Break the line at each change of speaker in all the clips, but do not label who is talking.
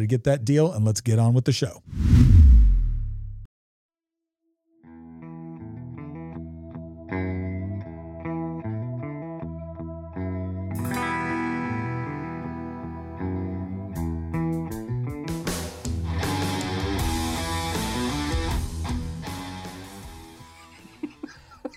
to get that deal, and let's get on with the show.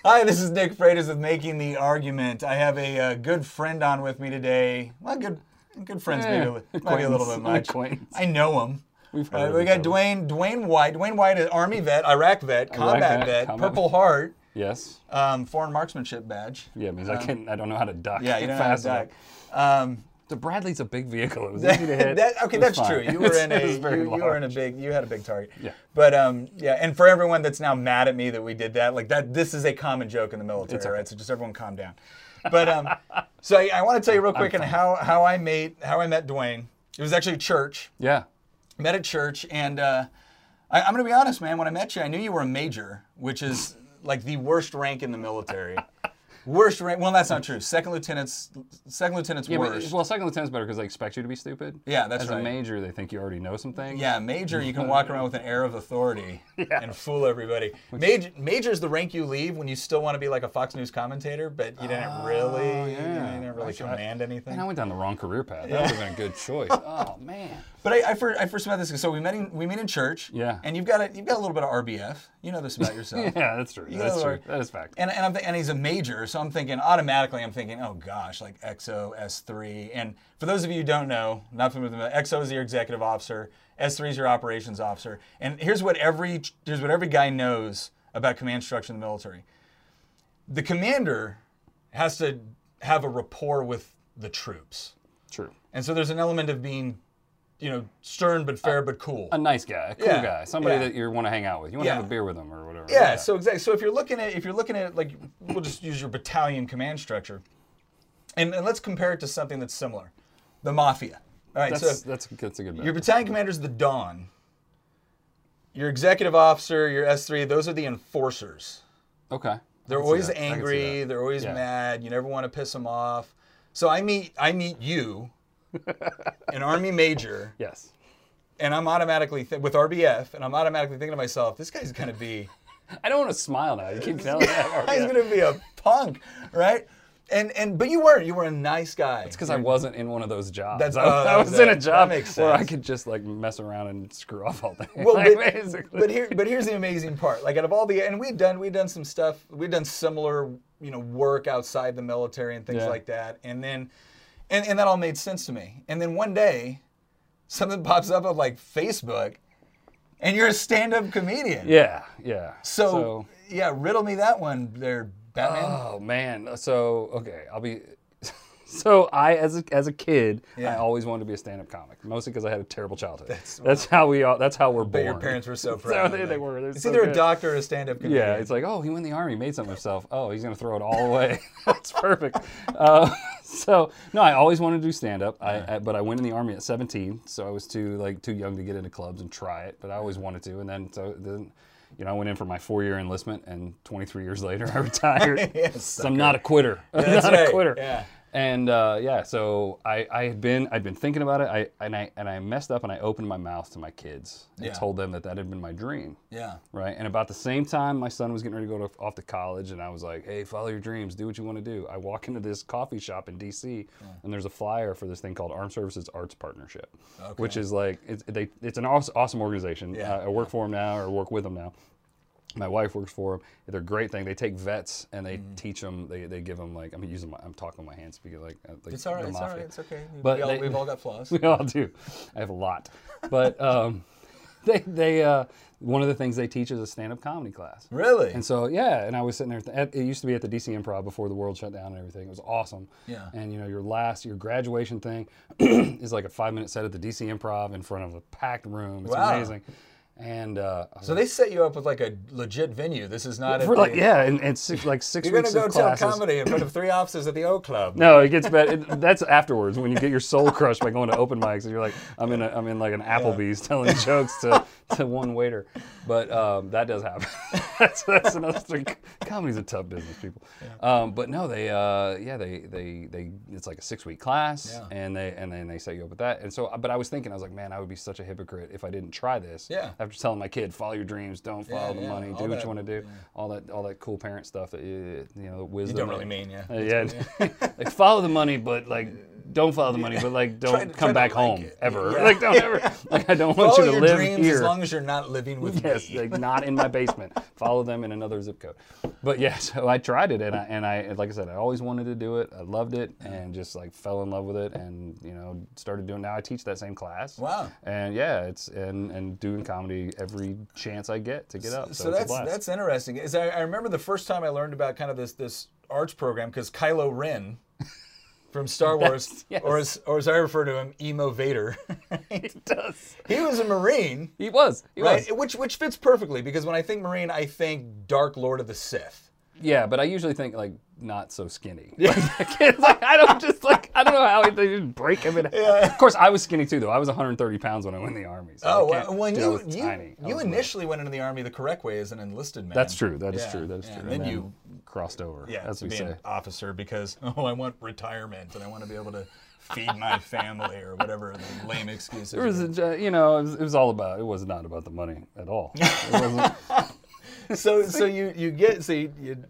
Hi, this is Nick Freitas with Making the Argument. I have a, uh good friend on with me today. Well, good, good friends
Eh,
maybe, a li- might be a little bit much.
acquaintance.
I know him.
We've heard
Uh, we got. Dwayne Dwayne White. Dwayne White, is Army vet, Iraq vet, combat
vet,
vet,
combat
Purple Heart,
Yes.
um, foreign marksmanship badge.
Yeah, means I can not I don't know how to duck.
Yeah, you know how to
fast
duck. Um,
The Bradley's a big vehicle. It was easy to hit.
that, okay, that's true. You were in a you, you were in a big you had a big target.
Yeah.
But um yeah, and for everyone that's now mad at me that we did that, like that this is a common joke in the military,
okay.
right? So just everyone calm down. But um so I, I want to tell you real quick and how how I made how I met Dwayne. It was actually church.
Yeah.
Met at church and uh I, I'm gonna be honest, man, when I met you, I knew you were a major, which is like the worst rank in the military. Worst rank well that's not true. Second lieutenant's second lieutenant's
Yeah, but, well, second lieutenant's better because they expect you to be stupid.
Yeah, that's
As
right.
As a major, they think you already know some things.
Yeah, major, you can walk around with an air of authority and fool everybody. Major, major is the rank you leave when you still want to be like a Fox News commentator, but you didn't ah, really, you
Oh,
didn't really
Actually, I-
command anything.
Man, I went down the wrong career path. That would have been a good choice. Oh man.
But I, I, first, I first met this. So we met in we meet in church.
Yeah.
And you've got a, you've got a little bit of RBF. You know this about yourself.
Yeah, that's true.
You
That's true. That is fact.
And and, I'm th- and he's a major, so I'm thinking automatically. I'm thinking, oh gosh, like XO S3. And for those of you who don't know, not familiar with them, XO is your executive officer, S3 is your operations officer. And here's what every here's what every guy knows about command structure in the military. The commander has to have a rapport with the troops,
True.
and so there's an element of being, you know, stern but fair but cool.
A nice guy, a cool
Yeah,
guy, somebody
yeah.
that you want to hang out with. You want to
Yeah.
have a beer with them or whatever.
Yeah, so exactly. So if you're looking at if you're looking at like we'll just use your battalion command structure, and, and let's compare it to something that's similar, the mafia. All right,
that's
so
that's that's a good. Bet.
your battalion commander is the Don. Your executive officer, your S3, those are the enforcers.
okay.
They're
I can see
always
that. I can see
angry. They're always mad. You never want to piss them off. So I meet I meet you, an army major,
Yes.
and I'm automatically th- with RBF, and I'm automatically thinking to myself, this guy's gonna be
I don't want to smile now. You keep telling me that.
He's gonna be a punk, right? And and but you weren't. You were a nice guy.
It's because I wasn't in one of those jobs.
That's-
I,
oh,
I
that
was
was
in a
That
job where I could just like mess around and screw off all day.
Well,
Like,
but,
basically.
but here, but here's the amazing part. Like out of all the, and we'd done, we'd done some stuff. We'd done similar, you know, work outside the military and things
Yeah.
like that. And then, and and that all made sense to me. And then one day, something pops up on like Facebook, and you're a stand-up comedian.
yeah, yeah.
So, yeah, riddle me that one, there, Batman.
oh man. So okay, I'll be. So I, as a, as a kid,
Yeah.
I always wanted to be a stand-up comic, mostly because I had a terrible childhood. That's, how we all. That's how we're
but
born.
your parents were so
That's
proud.
they,
of
they were.
It's
so
either a doctor or a stand-up comedian.
Yeah, it's like, oh, he went in the army, made something of himself. Oh, he's gonna throw it all away. That's perfect. Uh, so no, I always wanted to do stand up. I, I but I went in the army at 17, so I was too like too young to get into clubs and try it. But I always wanted to, and then so then. You know, I went in for my four-year enlistment, and 23 years later, I retired.
Yes,
so I'm not a quitter. I'm
That's
not
right,
a quitter.
yeah.
And uh, yeah, so I, I had been I'd been thinking about it. I and I and I messed up and I opened my mouth to my kids and
Yeah.
told them that that had been my dream.
Yeah.
Right. And about the same time, my son was getting ready to go to, off to college, and I was like, "Hey, follow your dreams. Do what you want to do." I walk into this coffee shop in D.C. and there's a flyer for this thing called Armed Services Arts Partnership, which is like it's they it's an awesome, awesome organization.
Yeah,
Uh, I work for them now, or work with them now. My wife works for them. They're a great thing. They take vets and they
Mm-hmm.
teach them. They, they give them like I'm using my I'm talking with my hands speaking like, uh, like
It's all right. It's all right. It's okay.
But
we all,
they-
we've all got flaws.
We all do. I have a lot, but um, they they uh, one of the things they teach is a stand-up comedy class.
Really?
And so yeah, and I was sitting there. th- At, it used to be at the DC Improv before the world shut down and everything. It was awesome.
Yeah.
And you know your last your graduation thing is like a five minute set at the DC Improv in front of a packed room. It's
Wow.
amazing. And uh,
so they set you up with like a legit venue. This is not
for like
the,
yeah, and, and six, like 6
You're gonna go tell comedy in front of three officers at the O Club.
No, it gets better. It, that's afterwards when you get your soul crushed by going to open mics and you're like, I'm in, a, I'm in like an Applebee's telling jokes to, to one waiter. But um, that does happen. that's, that's another thing. Comedy's a tough business, people. Um, but no, they, uh, yeah, they, they, they, it's like a six week class,
Yeah.
and they, and then they set you up with that. And so, but I was thinking, I was like, man, I would be such a hypocrite if I didn't try this.
Yeah.
After telling my kid, follow your dreams, don't follow the
yeah,
money, do what
that,
you want to do, all that, all that cool parent stuff that you, you know, the
You
wisdom.
don't really mean, yeah.
uh, yeah, like follow the money, but like don't follow the money, but like don't
Try
come
try
back home ever.
Yeah.
Like don't ever. Like I don't want you to
your
live
dreams
here.
as long as you're not living with
Yes,
me.
like not in my basement. Follow them in another zip code. But yeah, so I tried it, and I and I like I said, I always wanted to do it. I loved it, and just like fell in love with it, and you know started doing. Now I teach that same class.
Wow.
And yeah, it's and and doing comedy every chance I get to get up. So,
So, that's that's interesting. Is I, I remember the first time I learned about kind of this this arts program because Kylo Ren from Star Wars,
yes.
or as or as I refer to him, Emo Vader.
it does.
he was a Marine,
He was. He
right?
was.
Which which fits perfectly because when I think Marine, I think Dark Lord of the Sith.
Yeah, but I usually think like not so skinny. Yeah. Like, like, I don't just like I don't know how they just break him in. Of course, I was skinny too, though. I was 130 pounds when I went in the army. So
Oh, well, when you you. You initially went into the army the correct way as an enlisted man.
That's true. That is
Yeah,
true. That is
yeah,
true.
And then you
crossed over.
yeah,
as
to
we
be
say.
an officer because oh, I want retirement and I want to be able to feed my family or whatever the lame excuses.
There was, a, you know, it was, it was all about. It was not about the money at all. It
so so you you get so you, you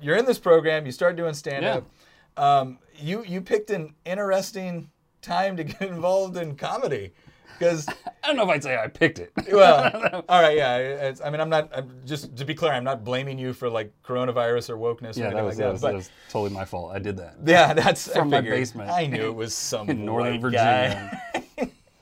you're in this program. You start doing stand up. Um, you you picked an interesting time to get involved in comedy because
I don't know if I'd say I picked it.
well all right yeah it's, I mean I'm not I'm just to be clear I'm not blaming you for like coronavirus or wokeness or anything
that was,
like
that, was,
but
that was totally my fault. I did that
yeah that's
from my basement.
I knew it was some
in Northern. Virginia.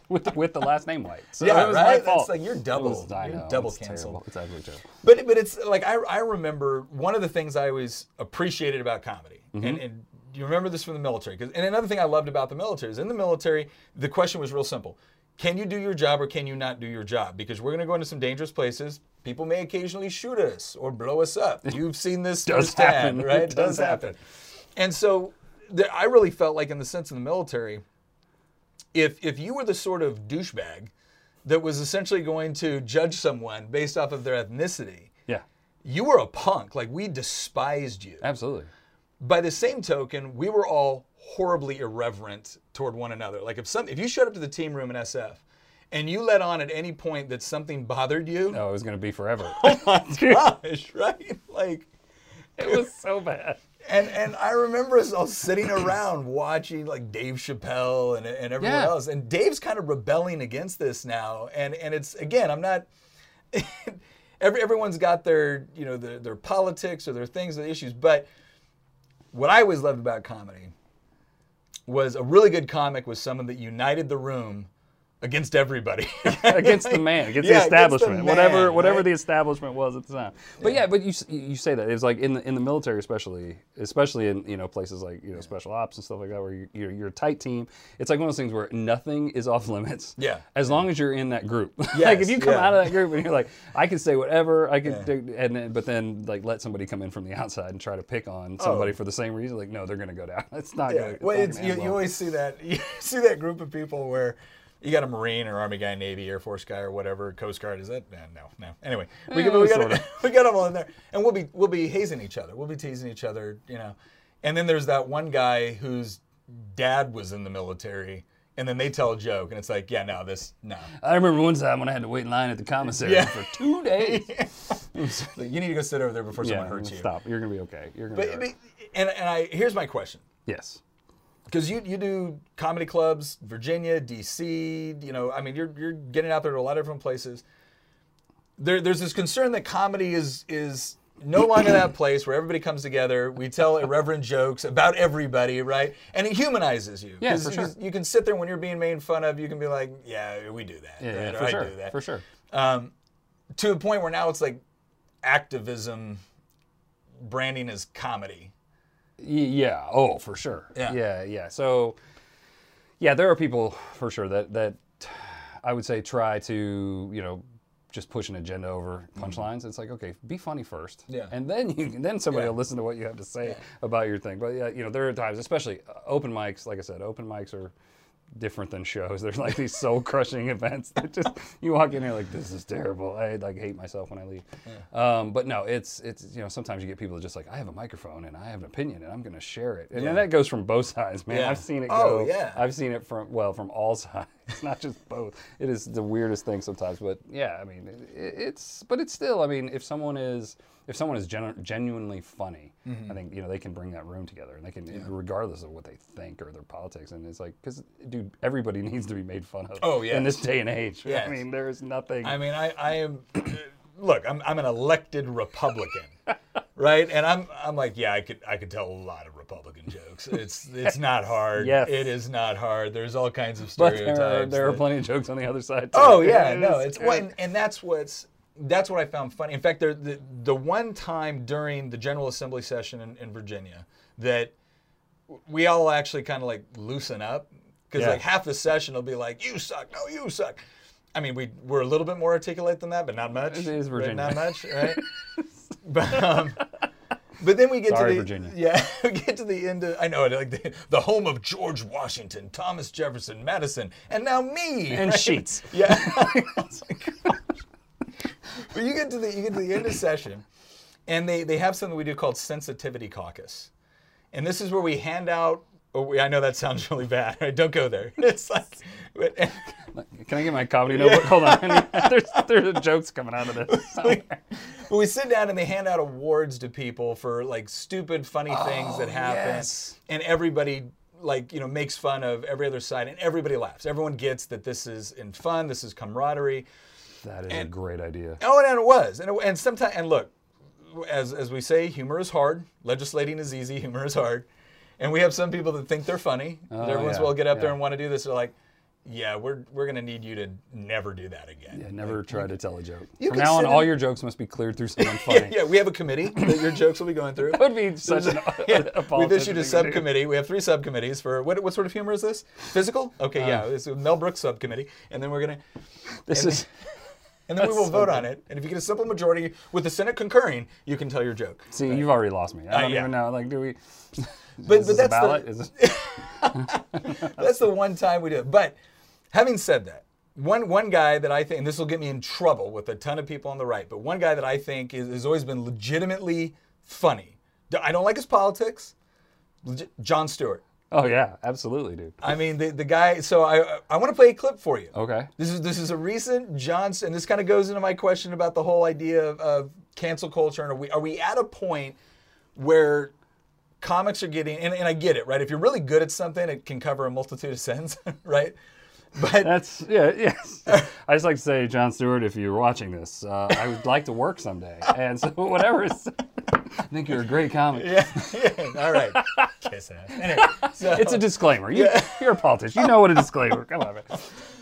with the, with the last name White. So
Yeah,
it was
right?
my fault.
like you're double-
was-
you're
know,
double
it's
canceled.
terrible. It's absolutely terrible.
But but it's like I I remember one of the things I always appreciated about comedy,
Mm-hmm.
and, and you remember this from the military. and another thing I loved about the military is in the military, the question was real simple: Can you do your job or can you not do your job? Because we're going to go into some dangerous places. People may occasionally shoot us or blow us up. You've seen this
Does
firsthand,
happen.
right?
It does happen.
And so I really felt like, in the sense of the military, if if you were the sort of douchebag that was essentially going to judge someone based off of their ethnicity,
Yeah,
you were a punk. Like we despised you.
absolutely.
By the same token, we were all horribly irreverent toward one another. Like if some if you showed up to the team room in SF and you let on at any point that something bothered you,
No, it was going to be forever.
oh my gosh, right? Like
it was so bad.
and and I remember us all sitting around watching like Dave Chappelle and, and everyone
Yeah.
else. And Dave's kind of rebelling against this now. And and it's again, I'm not every everyone's got their, you know, their, their politics or their things, their issues. But what I always loved about comedy was a really good comic was someone that united the room against everybody.
against the man, against
Yeah,
the
against the
establishment, whatever whatever
right?
the establishment was at the time. But yeah, but you you say that it's like in the in the military, especially especially in you know places like you know special ops and stuff like that, where you, you're you're a tight team. It's like one of those things where nothing is off limits.
Yeah.
as long as you're in that group. like if you come
yeah.
out of that group and you're like, I can say whatever, I can, do, and then, but then like let somebody come in from the outside and try to pick on oh. somebody for the same reason. Like no, they're gonna go down. It's not.
Oh. Yeah,
gonna, it's
well,
not
it's, you,
end
you always see that. You see that group of people where you got a Marine or Army guy, Navy, Air Force guy, or whatever, Coast Guard. Is that? Nah, no, no. Anyway, we, got, we, got, we got them all in there, and we'll be we'll be hazing each other. We'll be teasing each other. You know, And then there's that one guy whose dad was in the military, and then they tell a joke, and it's like, yeah, no, this, no.
I remember one time when I had to wait in line at the commissary
Yeah.
for two days.
Like, you need to go sit over there before
yeah,
someone hurts you.
stop. You're gonna be okay. You're gonna
But,
be right.
and, and I here's my question.
yes.
Because you you do comedy clubs, Virginia, D.C. You know, I mean, you're you're getting out there to a lot of different places. There, there's this concern that comedy is is no longer that place where everybody comes together. We tell irreverent jokes about everybody, right? And it humanizes you.
Yeah, for
you,
sure.
you can sit there when you're being made fun of. You can be like, yeah, we do that.
Yeah,
right?
yeah, for
I
sure.
do that.
For sure.
Um, to a point where now it's like activism branding as comedy.
Yeah. Oh, for sure.
Yeah.
Yeah. Yeah. So, yeah, there are people for sure that that I would say try to you know just push an agenda over punchlines. It's like okay, be funny first,
Mm-hmm. Yeah.
and then you then somebody
Yeah.
will listen to what you have to say about your thing. But yeah, you know there are times, especially uh, open mics. Like I said, open mics are different than shows. There's like these soul crushing events that just you walk in here like this is terrible. I like hate myself when I leave. Um, but no, it's it's you know sometimes you get people that just like I have a microphone and I have an opinion and I'm going to share it. And then that goes from both sides, man.
Yeah.
I've seen it
Oh,
go.
yeah.
I've seen it from well from all sides, not just both. It is the weirdest thing sometimes, but yeah, I mean it, it's but it's still. I mean if someone is if someone is genu- genuinely funny,
Mm-hmm.
I think you know they can bring that room together, and they can, regardless of what they think or their politics. And it's like, because dude, everybody needs to be made fun of.
Oh, yeah.
in this day and age.
Yes.
I mean, there is nothing.
I mean, I, I am. Look, I'm, I'm an elected Republican, right? And I'm I'm like, yeah, I could I could tell a lot of Republican jokes. It's it's not hard.
Yes.
it is not hard. There's all kinds of
but
stereotypes.
there are, there are plenty of jokes on the other side. Too.
Oh yeah,
It
no, it's what, and, and that's what's that's what I found funny. In fact, there, the the one time during the General Assembly session in, in Virginia that we all actually kind of like loosen up because
Yeah.
like half the session will be like, "You suck," no, you suck. I mean, we we're a little bit more articulate than that, but not much.
It is
right?
Virginia.
Not much, right? but um, but then we get
Sorry,
to the
Virginia.
yeah, we get to the end of I know it like the, the home of George Washington, Thomas Jefferson, Madison, and now me
And
right?
sheets.
Yeah. Like, but you get to the you get to the end of session, and they they have something we do called sensitivity caucus, and this is where we hand out. Oh, we, I know that sounds really bad. Right? Don't go there. It's like, but,
Can I get my comedy notebook? Hold on. there's there's jokes coming out of this. somewhere.
but we sit down and they hand out awards to people for like stupid, funny things that oh, happen,
yes.
and everybody like you know makes fun of every other side, and everybody laughs. Everyone gets that this is in fun. This is camaraderie.
That is a great idea.
Oh, and it was, and it, and sometimes, and look, as as we say, humor is hard. Legislating is easy. Humor is hard, and we have some people that think they're funny.
Oh,
Every once in
yeah,
a while, get up there and want to do this. They're like, yeah, we're we're gonna need you to never do that again.
Yeah, never try to tell a joke. From now on,
sit
all your jokes must be cleared through someone funny.
yeah, we have a committee that your jokes will be going through.
That would be such an
Yeah, we've issued a
thing to do.
subcommittee. We have three subcommittees for what, what sort of humor is this? Physical? Okay, yeah,
Uh.
it's a Mel Brooks subcommittee, and then we're gonna,
This
and
is
and then we will
so
vote
good.
on it. And if you get a simple majority with the Senate concurring, you can tell your joke.
see, you've already lost me. I don't
Uh, yeah.
even know. Like, do we?
But but that's the, that's the one time we do it. But having said that, one one guy that I think, and this will get me in trouble with a ton of people on the right, but one guy that I think is, has always been legitimately funny. I don't like his politics. Legi- Jon Stewart.
oh yeah, absolutely, dude.
I mean, the, the guy. So I I want to play a clip for you.
Okay.
This is this is a recent Johnson. And this kind of goes into my question about the whole idea of, of cancel culture. And are we are we at a point where comics are getting and, and I get it right? If you're really good at something, it can cover a multitude of sins, right? But
That's yeah, yes. I just like to say, Jon Stewart, if you're watching this, uh, I would like to work someday. And so whatever is, I think you're a great comic.
yeah, yeah, all right, kiss ass. Anyway, so,
It's a disclaimer. You, You're a politician. You know what a disclaimer. Come on, man.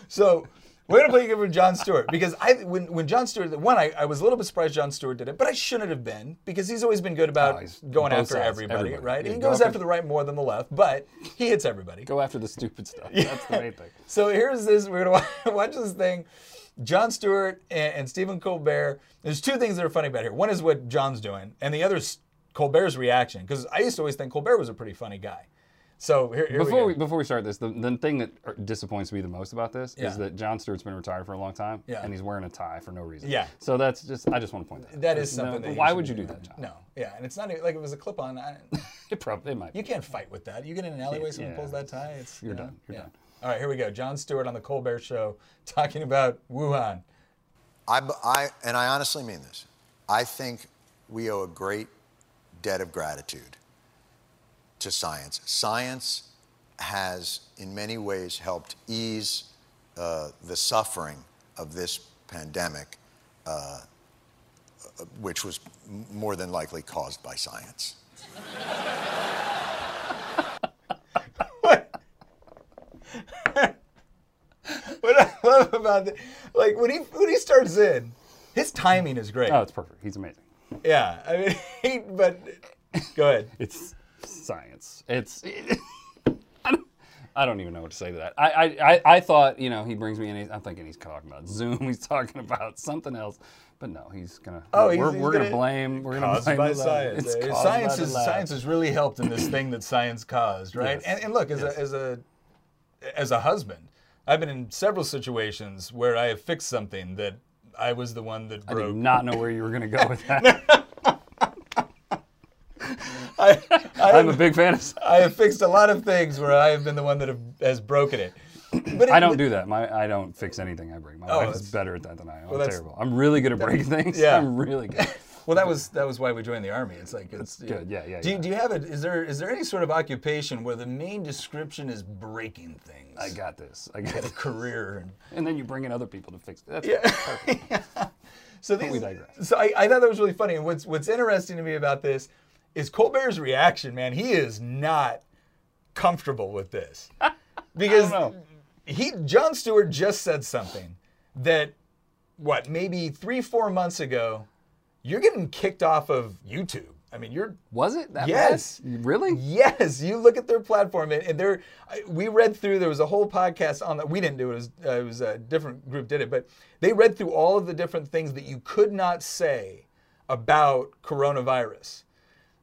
so we're gonna play a game with Jon Stewart because I when when Jon Stewart one I, I was a little bit surprised Jon Stewart did it, but I shouldn't have been because he's always been good about
Oh,
going after
sides,
everybody,
everybody.
right?
Yeah,
he
go
goes
after-
after the right more than the left, but he hits everybody.
Go after the stupid stuff. That's the main thing.
So here's this. We're gonna watch this thing. Jon Stewart and, and Stephen Colbert. There's two things that are funny about here. One is what Jon's doing, and the other is Colbert's reaction. Because I used to always think Colbert was a pretty funny guy. So here, here
Before
we
we, before we start this, the, the thing that er, disappoints me the most about this
Yeah.
is that Jon Stewart's been retired for a long time,
Yeah.
and he's wearing a tie for no reason.
Yeah.
So that's just I just want to point that. out.
that is
No,
something. that
why would you do that, Jon?
No, yeah, and it's not even, like it was a clip on. I,
It probably it might.
You can't fight with that. You get in an alleyway, someone
yeah.
pulls that tie, it's
You're
you know,
done. You're done.
All right, here we go. Jon Stewart on the Colbert Show talking about Wuhan.
I, I, and I honestly mean this. I think we owe a great debt of gratitude to science. Science has, in many ways, helped ease uh, the suffering of this pandemic, uh, which was more than likely caused by science.
What I love about it, like when he when he starts in, his timing is great.
Oh, it's perfect. He's amazing.
Yeah, I mean, he, but go ahead.
It's science. It's. I don't, I don't even know what to say to that. I, I, I, I thought, you know, he brings me in. I'm thinking he's talking about Zoom. He's talking about something else. But no, he's gonna.
Oh, he's,
we're,
he's
we're gonna,
gonna-
blame. We're gonna blame
by science.
It's
science is science has really helped in this thing that science caused, right?
Yes.
And, and look, as
Yes.
a as a as a husband, I've been in several situations where I have fixed something that I was the one that
I
broke.
did not know where you were gonna go with that.
I, I,
I'm a big fan of.
I have fixed a lot of things where I have been the one that have, has broken it. But
I don't do that. My I don't fix anything I break. My
Oh,
wife is better at that than I am. I'm terrible. I'm really good at breaking things.
yeah.
I'm really good.
Well, that was that was why we joined the army. It's like it's
good. Yeah, yeah,
Do you,
yeah.
do you have it? Is there is there any sort of occupation where the main description is breaking things?
I got this. I got
a career and
And then you bring in other people to fix it. That's
Yeah.
perfect.
So these,
we digress.
So I, I thought that was really funny. And what's what's interesting to me about this is Colbert's reaction. Man, he is not comfortable with this because
know.
he Jon Stewart just said something that what maybe three four months ago you're getting kicked off of YouTube. I mean, you're
Was it that
Yes.
bad? Really?
Yes, you look at their platform, and, and there, I- we read through. There was a whole podcast on that. We didn't do it. It was, uh, it was a different group did it, but they read through all of the different things that you could not say about coronavirus.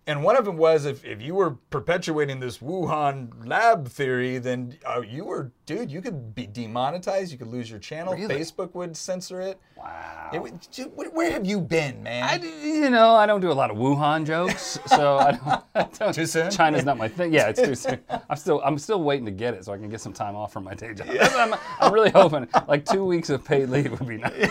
And one of them was if, if you were perpetuating this Wuhan lab theory, then uh, you were, dude, you could be demonetized. You could lose your channel.
Really?
Facebook would censor it.
Wow.
It would- dude, where, have you been, man?
I, you know, I don't do a lot of Wuhan jokes, so I don't. I don't
Too soon?
China's not my thing. Yeah, it's too soon. I'm still, I'm still waiting to get it so I can get some time off from my day job. What I'm, I'm really hoping like two weeks of paid leave would be nice.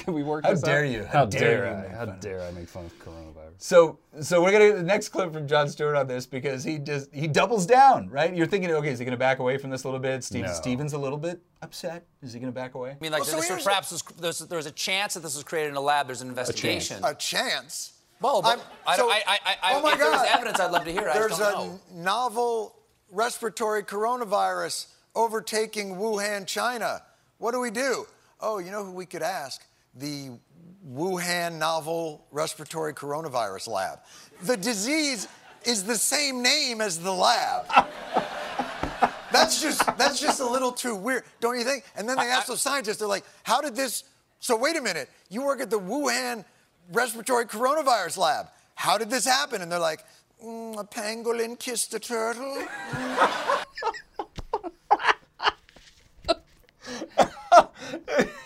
Can we work
How
this out?
dare you? How
How,
dare
dare,
you
I?
make
How
fun of
dare I make fun of coronavirus?
So, so we're gonna get the next clip from Jon Stewart on this because he just he doubles down, right? You're thinking, okay, is he gonna back away from this a little bit? Steve
No.
Stevens a little bit upset. Is he gonna back away?
I mean, like,
Well, so
this, perhaps was, there's, there's a chance that this was created in a lab. There's an investigation.
A chance.
well, but
I'm-
I,
so-
I, I, I, I,
oh my
if there was
God.
evidence, I'd love to hear it.
There's
just
a
don't know.
novel respiratory coronavirus overtaking Wuhan, China. What do we do? Oh, you know who we could ask? The Wuhan Novel Respiratory Coronavirus Lab. The disease is the same name as the lab. That's just that's just a little too weird, don't you think? And then they ask those scientists, they're like, "How did this?" So wait a minute, you work at the Wuhan Respiratory Coronavirus Lab. How did this happen? And they're like, "Mm, "A pangolin kissed a turtle."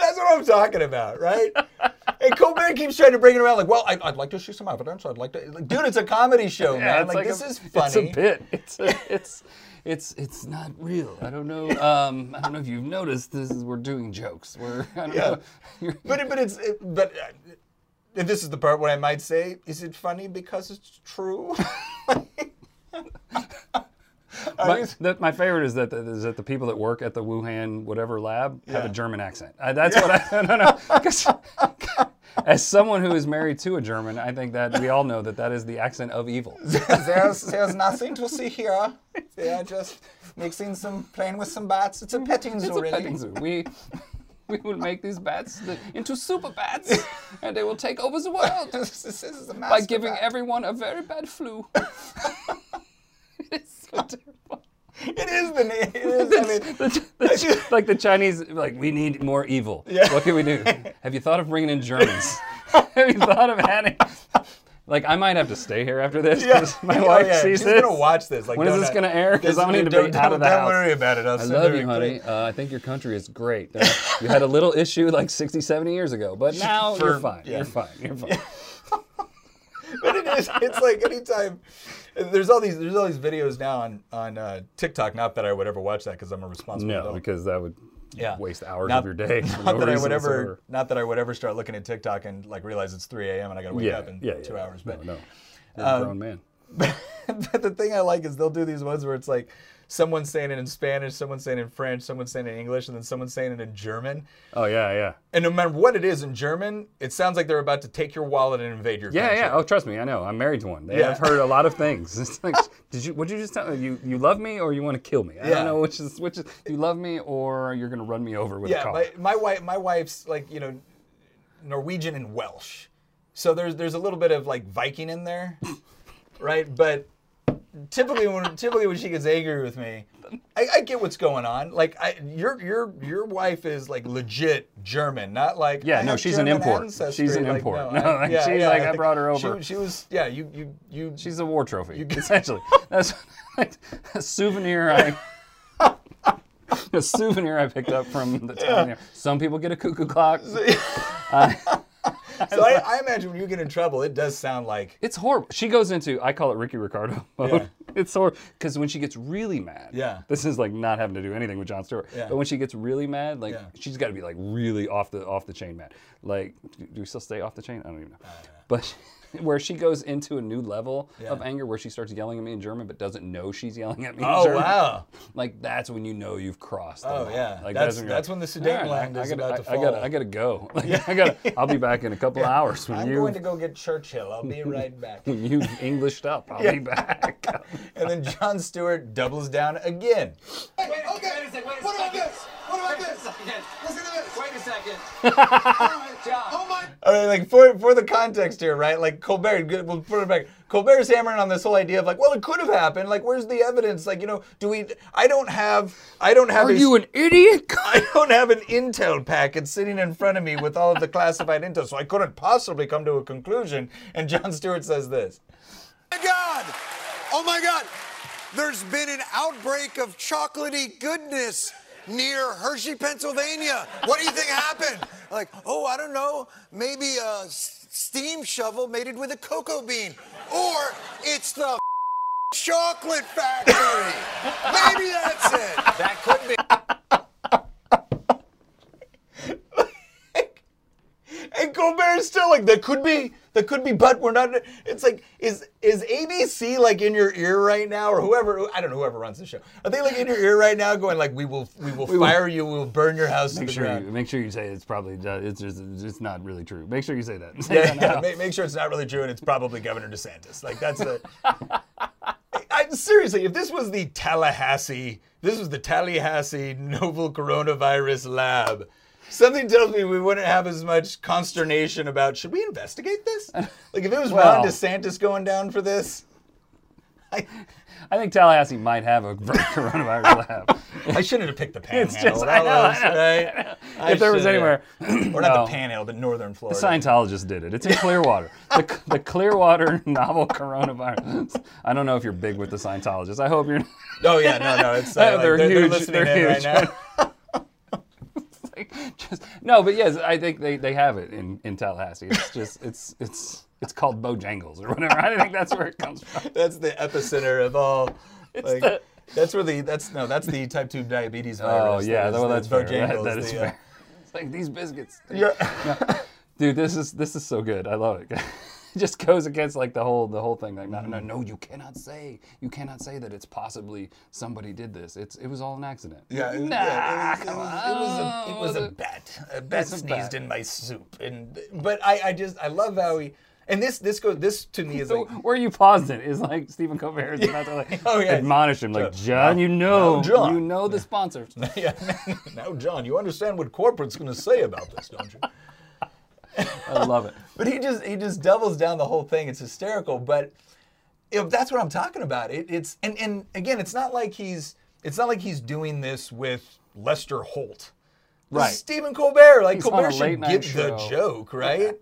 That's what I'm talking about, right? and Colbert keeps trying to bring it around, like, well, I'd, I'd like to see some evidence. I'd like to, like, dude, it's a comedy show, man.
it's
Like, this
a,
is funny.
It's a bit. It's a, it's it's it's not real. I don't know. Um, I don't know if you've noticed. This is we're doing jokes. We're I don't
Yeah.
know.
But but it's it, but. Uh, this is the part where I might say, is it funny because it's true?
My, the, my favorite is that the, is that the people that work at the Wuhan whatever lab have a German accent. I, that's what I no no. 'cause- as someone who is married to a German, I think that we all know that that is the accent of evil.
there's there's nothing to see here. They are just mixing some, playing with some bats. It's a petting zoo,
It's a
really.
petting zoo. We we will make these bats into super bats, and they will take over the world
This, this is a
by giving
bat.
everyone a very bad flu. it is so terrible.
It is the name. It is. I mean,
like the Chinese, like we need more evil.
Yeah.
What can we do? Have you thought of bringing in Germans? have you thought of adding? Like I might have to stay here after this
yeah.
because my
Oh,
wife
yeah.
sees
She's
this.
gonna watch this. Like,
When is this gonna air? 'Cause
This-
I'm gonna need to
don't-
be out
don't-
of the
Don't
house.
worry about it. I'll
I love you, honey. Uh, I think your country is great. Uh, you had a little issue like 60, 70 years ago, but now
For-
you're fine.
yeah.
You're fine. You're fine.
But it's, it's like anytime there's all these there's all these videos now on on uh, TikTok. Not that I would ever watch that because I'm a responsible
No,
adult.
because that would
Yeah.
waste hours
Not-
of your day.
Not
no
that I would ever,
whatsoever.
not that I would ever start looking at TikTok and like realize it's 3 a.m. and I got to wake
Yeah,
up in
yeah,
two
yeah.
hours. But
no, no. You're a grown man.
but the thing I like is they'll do these ones where it's like someone saying it in Spanish, someone saying it in French, someone saying it in English, and then someone saying it in German.
Oh yeah, yeah.
And no matter what it is in German, it sounds like they're about to take your wallet and invade your
Yeah,
country.
yeah. Oh, trust me, I know. I'm married to one. They
Yeah.
have heard a lot of things. It's like, did you? What did you just tell me? You you love me or you want to kill me? I
Yeah.
don't know which is which is. You love me or you're gonna run me over with a
Yeah,
car.
my, my wife, my wife's like you know Norwegian and Welsh, so there's there's a little bit of like Viking in there, right? But typically when typically when she gets angry with me, I, I get what's going on. Like I, your your your wife is like legit German, not like
Yeah, no, she's an
German
import.
ancestry.
She's an
Like,
import.
no,
No,
I-
like, she's like, I brought her
She,
over.
she was yeah. You you you.
She's a war trophy, essentially. That's like a souvenir I. A souvenir I picked up from the town here. Some people get a cuckoo clock.
so I, I imagine when you get in trouble, it does sound like
It's horrible. She goes into I call it Ricky Ricardo mode.
Yeah.
It's horrible because when she gets really mad.
Yeah.
This is like not having to do anything with Jon Stewart.
Yeah.
But when she gets really mad, like
Yeah.
she's got to be like really off the off the chain mad. Like, do, do we still stay off the chain? I don't even know. Uh, but where she goes into a new level of anger, where she starts yelling at me in German, but doesn't know she's yelling at me in
oh
German.
wow.
Like that's when you know you've crossed. the
Oh,
line.
yeah.
Like
That's-
you're
that's when the Sudetenland
"All right, I- I
is
gotta-
about to
I, I gotta,
fall."
I gotta go. Like, I gotta. I'll be back in a couple hours when
I'm
you
going to go get Churchill. I'll be right back.
when you've Englished up. I'll be back.
And then Jon Stewart doubles down again.
Wait, okay.
wait a second, wait a
what about this? What about this? Listen to this.
Wait second.
All right.
Jon.
Oh my.
All right, like for for the context here, right? Like Colbert, we'll put it back. Colbert's hammering on this whole idea of like, well, it could have happened. Like, where's the evidence? Like, you know, do we? I don't have. I don't have.
Are
a,
you an idiot?
I don't have an intel packet sitting in front of me with all of the classified intel, so I couldn't possibly come to a conclusion. And Jon Stewart says this.
Oh my God! Oh my God! There's been an outbreak of chocolatey goodness near Hershey, Pennsylvania. What do you think happened? Like, oh, I don't know. Maybe a s- steam shovel mated with a cocoa bean, or it's the chocolate factory. Maybe that's it.
That could be.
And Colbert's still like, that could be, that could be, but we're not. It's like, is is ABC like in your ear right now, or whoever? I don't know whoever runs the show. Are they like in your ear right now, going like, we will, we will fire you, we will burn your house to
Make
the
sure, you, make sure you say it's probably uh, it's just it's not really true. Make sure you say that. Say
Yeah,
that
yeah. Make, make sure it's not really true, and it's probably Governor DeSantis. Like that's the. I, seriously, if this was the Tallahassee, this was the Tallahassee novel coronavirus lab. Something tells me we wouldn't have as much consternation about should we investigate this? Like if it was
Well-
Ron DeSantis going down for this, I,
I think Tallahassee might have a coronavirus lab.
I shouldn't have picked the panhandle.
just-
that
I know,
was,
I know,
right? I
if there was anywhere,
or not
No.
the panhandle, but northern Florida.
The Scientologists did it. It's in Clearwater. the, the Clearwater novel coronavirus. I don't know if you're big with the Scientologists. I hope you're.
Oh yeah, no, no, it's uh, like,
They're
they're, they're
huge,
listening
they're
in
huge.
right
just, no, but yes, I think they, they have it in, in Tallahassee. It's just it's it's it's called Bojangles or whatever. I think that's where it comes from.
That's the epicenter of all. Like,
the-
that's where the that's no that's the type two diabetes
Oh yeah,
that is
well that's fair. That,
Bojangles,
that is
the, uh,
fair. It's like these biscuits.
yeah.
Dude, this is this is so good. I love it. It just goes against like the whole the whole thing. Like no, no, mm-hmm. no, you cannot say you cannot say that it's possibly somebody did this. It's it was all an accident.
Yeah, it,
nah,
yeah, it, was, it, was, it was a it was a bat. A bat
It's a
sneezed
bat.
in my soup, and but I, I just I love how he and this this goes this to me is
So
like
where you paused it is like Stephen Colbert is about to like
Oh, yeah.
admonish him, like
Jon,
Jon, you know,
Jon."
you know the sponsors.
yeah, now Jon, you understand what corporate's going to say about this, don't you?
I love it.
But he just he just doubles down the whole thing. It's hysterical. But know, that's what I'm talking about. It, it's and and again, it's not like he's it's not like he's doing this with Lester Holt. This
Right.
Stephen Colbert. Like
He's
Colbert should get the joke, right?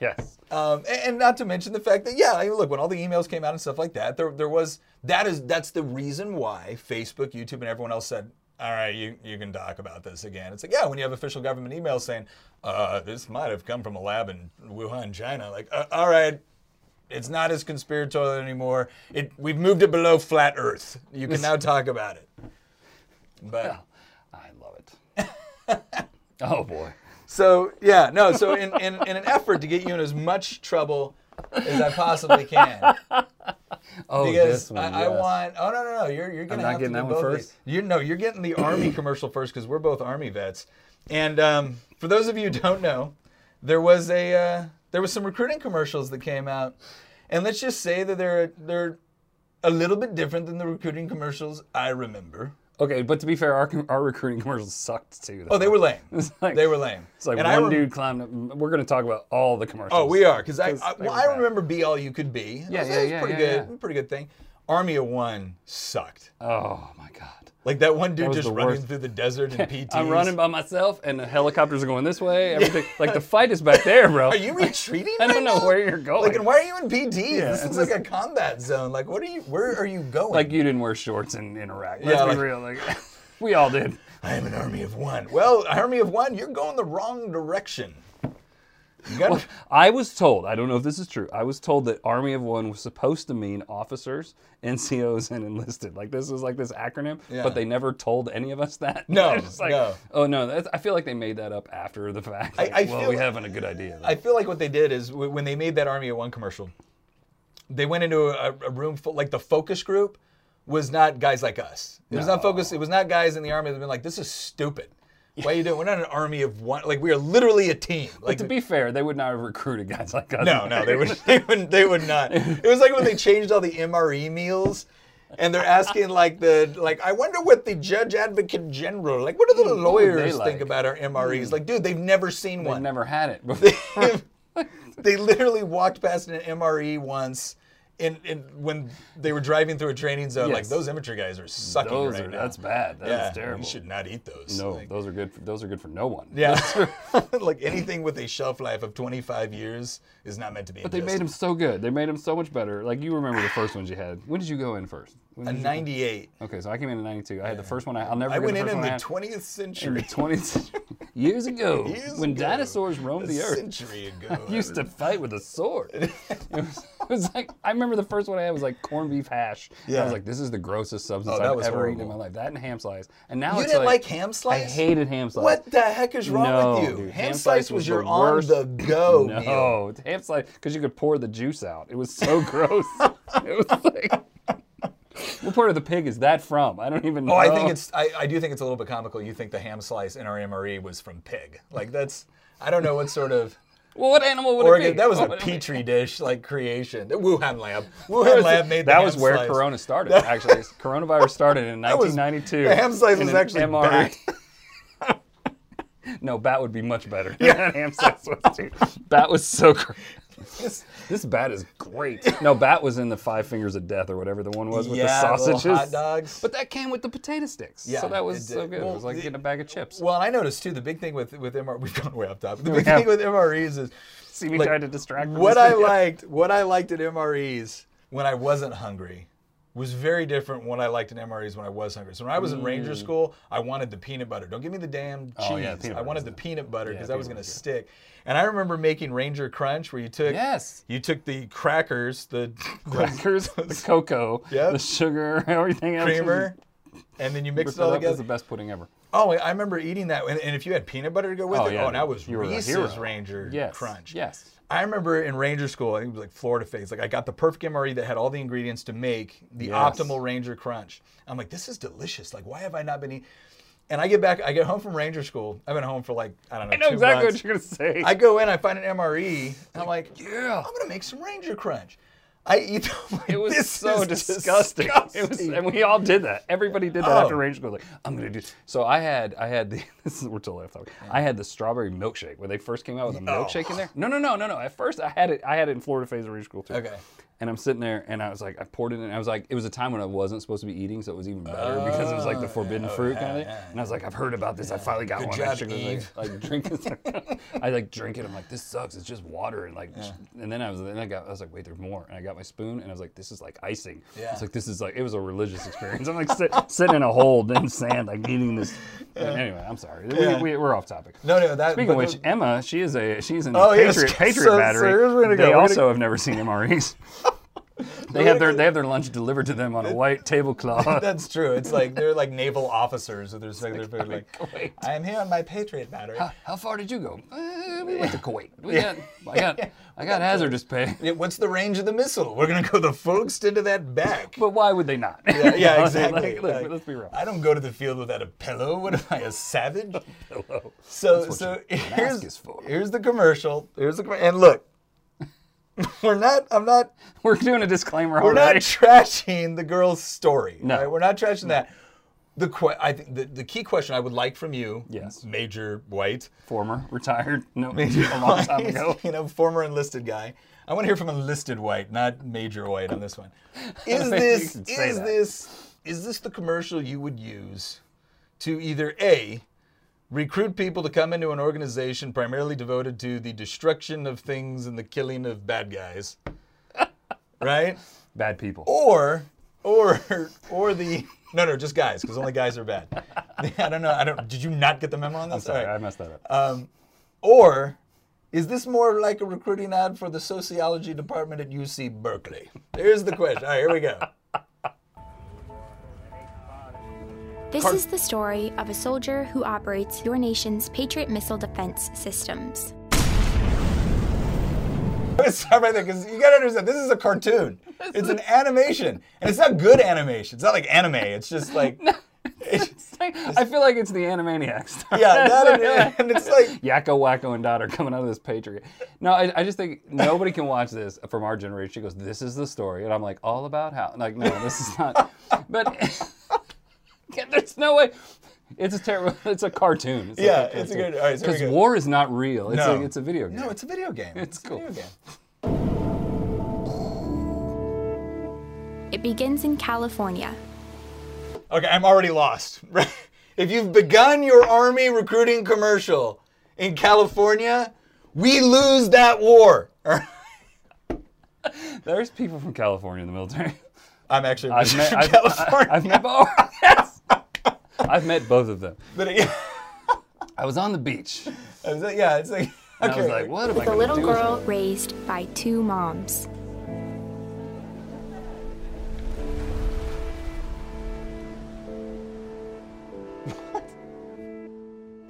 Yes.
Um, and, and not to mention the fact that yeah, I mean, look, when all the emails came out and stuff like that, there there was that is that's the reason why Facebook, YouTube, and everyone else said, all right, you you can talk about this again. It's like yeah, when you have official government emails saying uh, this might have come from a lab in Wuhan, China, like uh, all right, It's not as conspiratorial anymore. It we've moved it below flat Earth. You can now talk about it. But
I love it. oh boy.
so yeah, no. So in, in in an effort to get you in as much trouble as I possibly can,
Oh,
because
this one.
I, I want. Oh no, no, no! You're you're gonna
not
have
getting
to
that
do
one
both? These. You no, you're getting the Army commercial first because we're both Army vets. And um, for those of you who don't know, there was a uh, there was some recruiting commercials that came out, and let's just say that they're they're a little bit different than the recruiting commercials I remember.
Okay, but to be fair, our, our recruiting commercials sucked too.
Oh, they were lame.
like-
they were lame.
It's like
And
one dude climbed up. We're going to talk about all the commercials.
Oh, we are because I, I well I remember Be All You Could Be.
Yeah, yeah, yeah,
pretty
yeah,
good,
yeah.
pretty good thing. Army of One sucked.
Oh my god.
Like that one dude
was
just running
worst.
through the desert in PTs.
I'm running by myself, and the helicopters are going this way. Everything like the fight is back there, bro.
Are you retreating?
I don't
right
know
now?
where you're going.
Like, and why are you in PTs? this is like a combat zone. Like, what are you? Where are you going?
Like you didn't wear shorts in, in Iraq. Let's
Yeah,
be
like-
real. Like we all did.
I am an army of one. Well, army of one, you're going the wrong direction. Got
I was told, I don't know if this is true, I was told that Army of One was supposed to mean officers, NCOs, and enlisted. Like this was like this acronym,
Yeah.
but they never told any of us that.
No,
just like,
no.
Oh no, that's, I feel like they made that up after the fact. Like,
I
well,
feel
we haven't a good idea.
I feel like what they did is when they made that Army of One commercial, they went into a, a room full, like the focus group was not guys like us. It was not focus. It was not guys in the army that have been like, this is stupid. Why are you doing? We're not an army of one. Like we are literally a team. Like
to be fair, they would not have recruited guys like us.
No, no, they would, they would, they would not. It was like when they changed all the MRE meals, and they're asking like the like, I wonder what the judge advocate general, like, what do the lawyers
they
think about our MREs? Like, dude, they've never seen
They've
one.
never had it before.
they literally walked past an MRE once. In, in when they were driving through a training zone, like those infantry guys are sucking
those
right
are
now.
that's bad. That's
yeah,
terrible.
You should not eat those.
no,
Like,
those are good. For, those are good for no one.
yeah, like anything with a shelf life of 25 years is not meant to be.
But they made them so good. They made them so much better. Like you remember the first ones you had. When did you go in first?
A
did you-
98.
Okay, so I came in in '92. I had the first one. I, I'll never.
I went in in the
I had.
20th
in
century.
the 20th years ago
Years
when
ago.
dinosaurs roamed the earth.
century ago. I
Used to fight with a sword. It was, it was like I remember the first one I had was like corned beef hash. And I was like, this is the grossest oh, substance
Oh,
I've ever eaten in my life. That and ham slice. And now
You didn't
like,
like ham slice.
I hated ham slice.
What the heck is wrong
No,
with you?
dude,
ham,
ham
slice was
was
your on the go. meal.
No, ham slice because you could pour the juice out. It was so gross. it was like. What part of the pig is that from? I don't even know.
Oh, I think it's. I, I do think it's a little bit comical. You think the ham slice in our MRE was from pig? Like that's. I don't know what sort of
Well, what animal would it be?
That was
What
a oh,
would it be?
petri dish like creation. The Wuhan lab. Wuhan lab made
that was where
slice.
Corona started. Actually, coronavirus started in
That was-
1992.
the ham slice was actually
MRE.
bat.
no, bat would be much better. Yeah, ham slice was too. Bat was so great. This, this bat is great. No, bat was in the Five Fingers of Death or whatever the one was with
Yeah,
the sausages,
hot dogs.
But that came with the potato sticks.
Yeah,
so that was so good.
Well,
it was like
the-
getting a bag of chips.
Well, and I noticed too. The big thing with with MR, we've gone way off topic. The big
have.
thing with MREs is
See me
like,
trying to distract.
what I liked. What I liked at MREs when I wasn't hungry was very different what I liked in MREs when I was hungry. So when I was in Ranger School, I wanted the peanut butter. Don't give me the damn cheese.
Mm. Oh, yeah,
I wanted the peanut butter
yeah,
because that was going to stick. And I remember making Ranger Crunch where you took
Yes.
you took the crackers, the,
crackers, the cocoa,
Yep.
the sugar, everything else.
creamer, and then you mix it all
up. It was the best pudding ever.
Oh, I remember eating that, and, and if you had peanut butter to go with
Oh,
it,
yeah,
oh, and that was
you
Reese's. Ranger
Yes.
Crunch.
Yes.
I remember in Ranger School, I think it was like Florida phase. Like I got the perfect MRE that had all the ingredients to make the
Yes.
optimal Ranger Crunch. I'm like, this is delicious. Like, why have I not been eating? And I get back, I get home from Ranger School. I've been home for like I don't know.
I know exactly
months.
what you're gonna say.
I go in, I find an MRE. And I'm like,
Yeah.
I'm gonna make some Ranger Crunch. I eat them. Like,
It was so
is
disgusting. It was, and we all did that. Everybody did that
Oh.
after Ranger School. Like, I'm gonna do. So I had, I had the. This is we're totally off topic. I had the strawberry milkshake when they first came out with a oh. milkshake in there. No, no, no, no, no. At first, I had it. I had it in Florida phase of Ranger School too.
Okay.
And I'm sitting there, and I was like, I poured it in. I was like, it was a time when I wasn't supposed to be eating, so it was even better because it was like the oh, forbidden fruit kind of thing. And I was like, I've heard about this. I finally got
Good
one.
job,
I
Eve.
Like, like drink it. I like drink it. I'm like, this sucks. It's just water and like, and then I was, then I got, I was like, wait, there's more. And I got my spoon, and I was like, this is like icing.
Yeah.
It's like this is like it was a religious experience. I'm like sit, sitting in a hole in sand, like eating this Anyway, I'm sorry.
Yeah.
We, we, we're off topic.
No, no. That.
Speaking of which, Emma, she is a she's in
Oh,
the
yes.
Patriot Patriot
So- so
battery.
where to go.
They also have never seen MREs. they have their they have their lunch delivered to them on a white tablecloth.
That's true. It's like they're like naval officers with their regular food. Like,
Kuwait.
I am here on my Patriot battery.
How, how far did you go? Uh, we went to Kuwait. We got, I got I got hazardous pay.
Yeah, What's the range of the missile? We're gonna go the full extent of that back.
But why would they not?
Yeah, yeah, exactly.
look,
Like,
let's be real.
I don't go to the field without a pillow. What am I, a savage? So,
what
so
mask
here's here's the commercial. Here's the and look, we're not. I'm not.
We're doing a disclaimer
We're not trashing the girl's story.
No.
right? we're not trashing that. The que- I think the, the key question I would like from you,
Yes.
Major White,
Former, retired, no,
Major
a long time
White,
ago.
you know, former enlisted guy. I want to hear from enlisted White, not Major White on this one. Is this is
that.
this is this the commercial you would use to either a recruit people to come into an organization primarily devoted to the destruction of things and the killing of bad guys, right?
Bad people.
Or or or the no no just guys because only guys are bad. I don't know. I don't. Did you not get the memo on this?
I'm sorry,
right.
I messed that up.
Um, or is this more like a recruiting ad for the sociology department at UC Berkeley? Here's the question. All right, here we go.
This is the story of a soldier who operates your nation's Patriot missile defense systems.
Stop right there because you gotta understand this is a cartoon. It's an animation, and it's not good animation. It's not like anime. It's just like, it's,
I feel like it's the Animaniacs.
yeah, that and, and it's like
Yakko, Wakko, and Dot are coming out of this Patriot. No, I, I just think nobody can watch this from our generation. She goes, "This is the story," and I'm like, "All about how?" Like, no, this is not. But there's no way. It's a terrible. It's a cartoon. It's
Yeah, it's a
cartoon.
good- all right, so here we
Because
go.
war is not real. It's
No.
a, it's a video game.
no, it's a video game.
It's
a
cool.
video game.
It begins in California.
Okay, I'm already lost. if you've begun your army recruiting commercial in California, we lose that war.
There's people from California in the military.
I'm actually
I've met.
from
I've,
California.
I've met. Yes. I've met both of them.
but it,
I was on the beach.
I was like, yeah, it's like
And
okay.
I was like, what am I
The
going
little
do?
girl raised by two moms.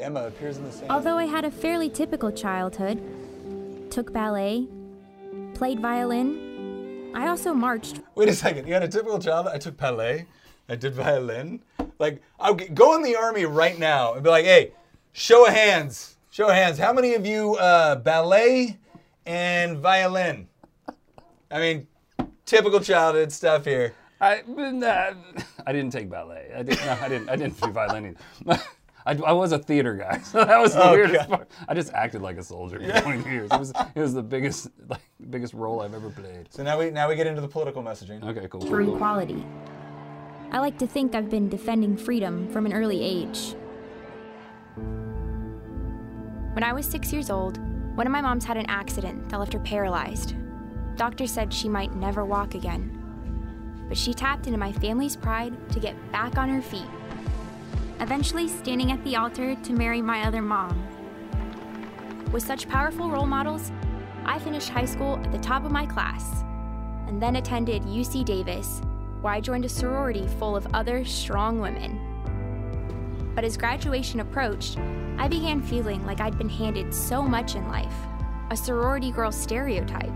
Emma appears in the same.
Although I had a fairly typical childhood, took ballet, played violin, I also marched
Wait a second. You had a typical childhood? I took ballet. I did violin. Like, I'll g- go in the army right now and be like, hey, show of hands. Show of hands. How many of you uh, ballet and violin? I mean, typical childhood stuff here.
I, uh, I didn't take ballet. I didn't. No, I didn't. I didn't do violin either. I, I was a theater guy, so that was the
Oh,
weirdest
God.
part. I just acted like a soldier for 20 years. It was it was the biggest like biggest role I've ever played.
So now we now we get into the political messaging.
Okay, cool.
for
cool, cool.
equality. I like to think I've been defending freedom from an early age. When I was six years old, one of my moms had an accident that left her paralyzed. Doctors said she might never walk again. But she tapped into my family's pride to get back on her feet, eventually standing at the altar to marry my other mom. With such powerful role models, I finished high school at the top of my class and then attended UC Davis, I joined a sorority full of other strong women. But as graduation approached, I began feeling like I'd been handed so much in life a sorority girl stereotype.